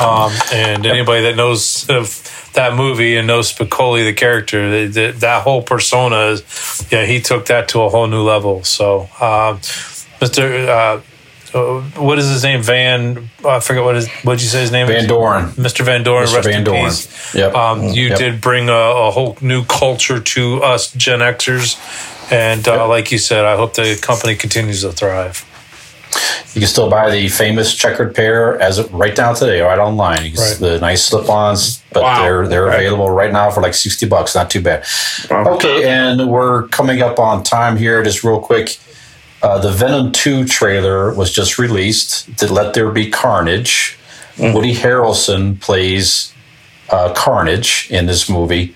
Um, and anybody that knows of that movie and knows Spicoli, the character, that, that whole persona, is, yeah, he took that to a whole new level. So, um, Mr. Uh, uh, what is his name? Van. I forget what is. What'd you say his name? Van? Doren. Mr. Van Doren. Mr. Rest Van in Doren. peace. Yep. Um, you Yep. did bring a, a whole new culture to us Gen Xers, and uh, Yep. like you said, I hope the company continues to thrive. You can still buy the famous checkered pair as of right down today, right online. Right. The nice slip-ons, but Wow. they're they're Okay. available right now for like sixty bucks. Not too bad. Wow. Okay, and we're coming up on time here. Just real quick, uh, the Venom Two trailer was just released. To Let There Be Carnage. Woody Harrelson plays uh, Carnage in this movie.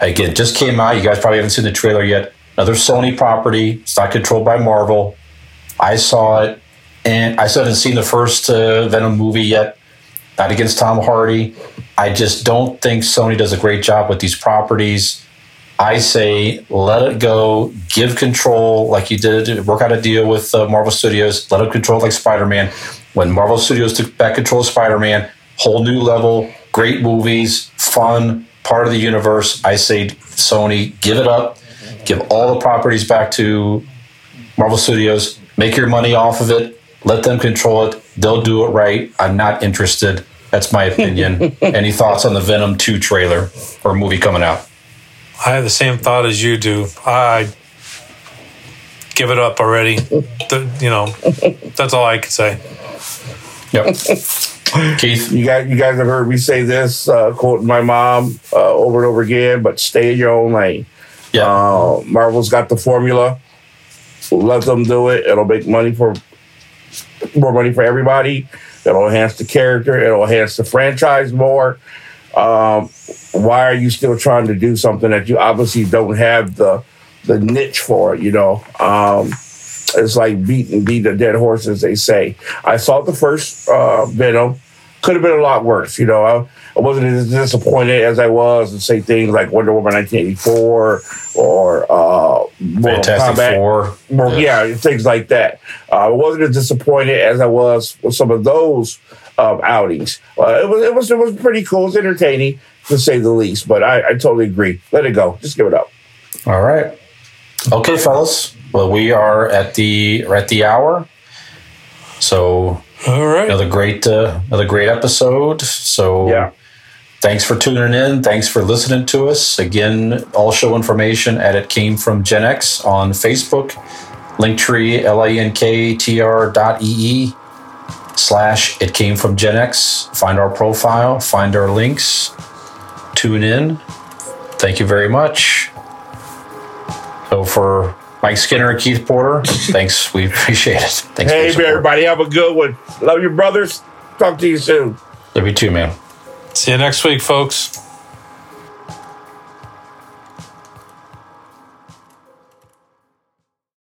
Again, just came out. You guys probably haven't seen the trailer yet. Another Sony property. It's not controlled by Marvel. I saw it, and I still haven't seen the first uh, Venom movie yet. Not against Tom Hardy. I just don't think Sony does a great job with these properties. I say let it go, give control like you did, work out a deal with uh, Marvel Studios, let it control like Spider Man. When Marvel Studios took back control of Spider Man, whole new level, great movies, fun, part of the universe. I say Sony, give it up, give all the properties back to Marvel Studios, make your money off of it, let them control it. They'll do it right. I'm not interested. That's my opinion. Any thoughts on the Venom 2 trailer or movie coming out? I have the same thought as you do. I give it up already. The- you know, that's all I can say. Yep. Keith, You guys, you guys have heard me say this, uh, quoting my mom uh, over and over again. But stay in your own lane. yeah, Uh, Marvel's got the formula. Let them do it. It'll make money for more money for everybody. It'll enhance the character. It'll enhance the franchise more. um, why are you still trying to do something that you obviously don't have the the niche for? You know, um, it's like beating beat a dead horse, as they say. I saw the first uh, Venom. Could have been a lot worse. You know, I, I wasn't as disappointed as I was to say things like Wonder Woman 1984 or uh, Mortal Fantastic Kombat. Four. Well, yeah. things like that. Uh, I wasn't as disappointed as I was with some of those um, outings. Uh, it was it was it was pretty cool. It was entertaining to say the least. But I, I totally agree. Let it go. Just give it up. All right. Okay, fellas. Well, we are at the we're at the hour. So All right. another great uh, another great episode. So Yeah. Thanks for tuning in. Thanks for listening to us. Again, all show information at it came from Gen X on Facebook. Linktree L A N K T R dot E E slash it came from Gen X. Find our profile, find our links, tune in. Thank you very much. So for Mike Skinner and Keith Porter, thanks. We appreciate it. Thanks Hey, everybody, have a good one. Love you, brothers. Talk to you soon. Love you too, man. See you next week, folks.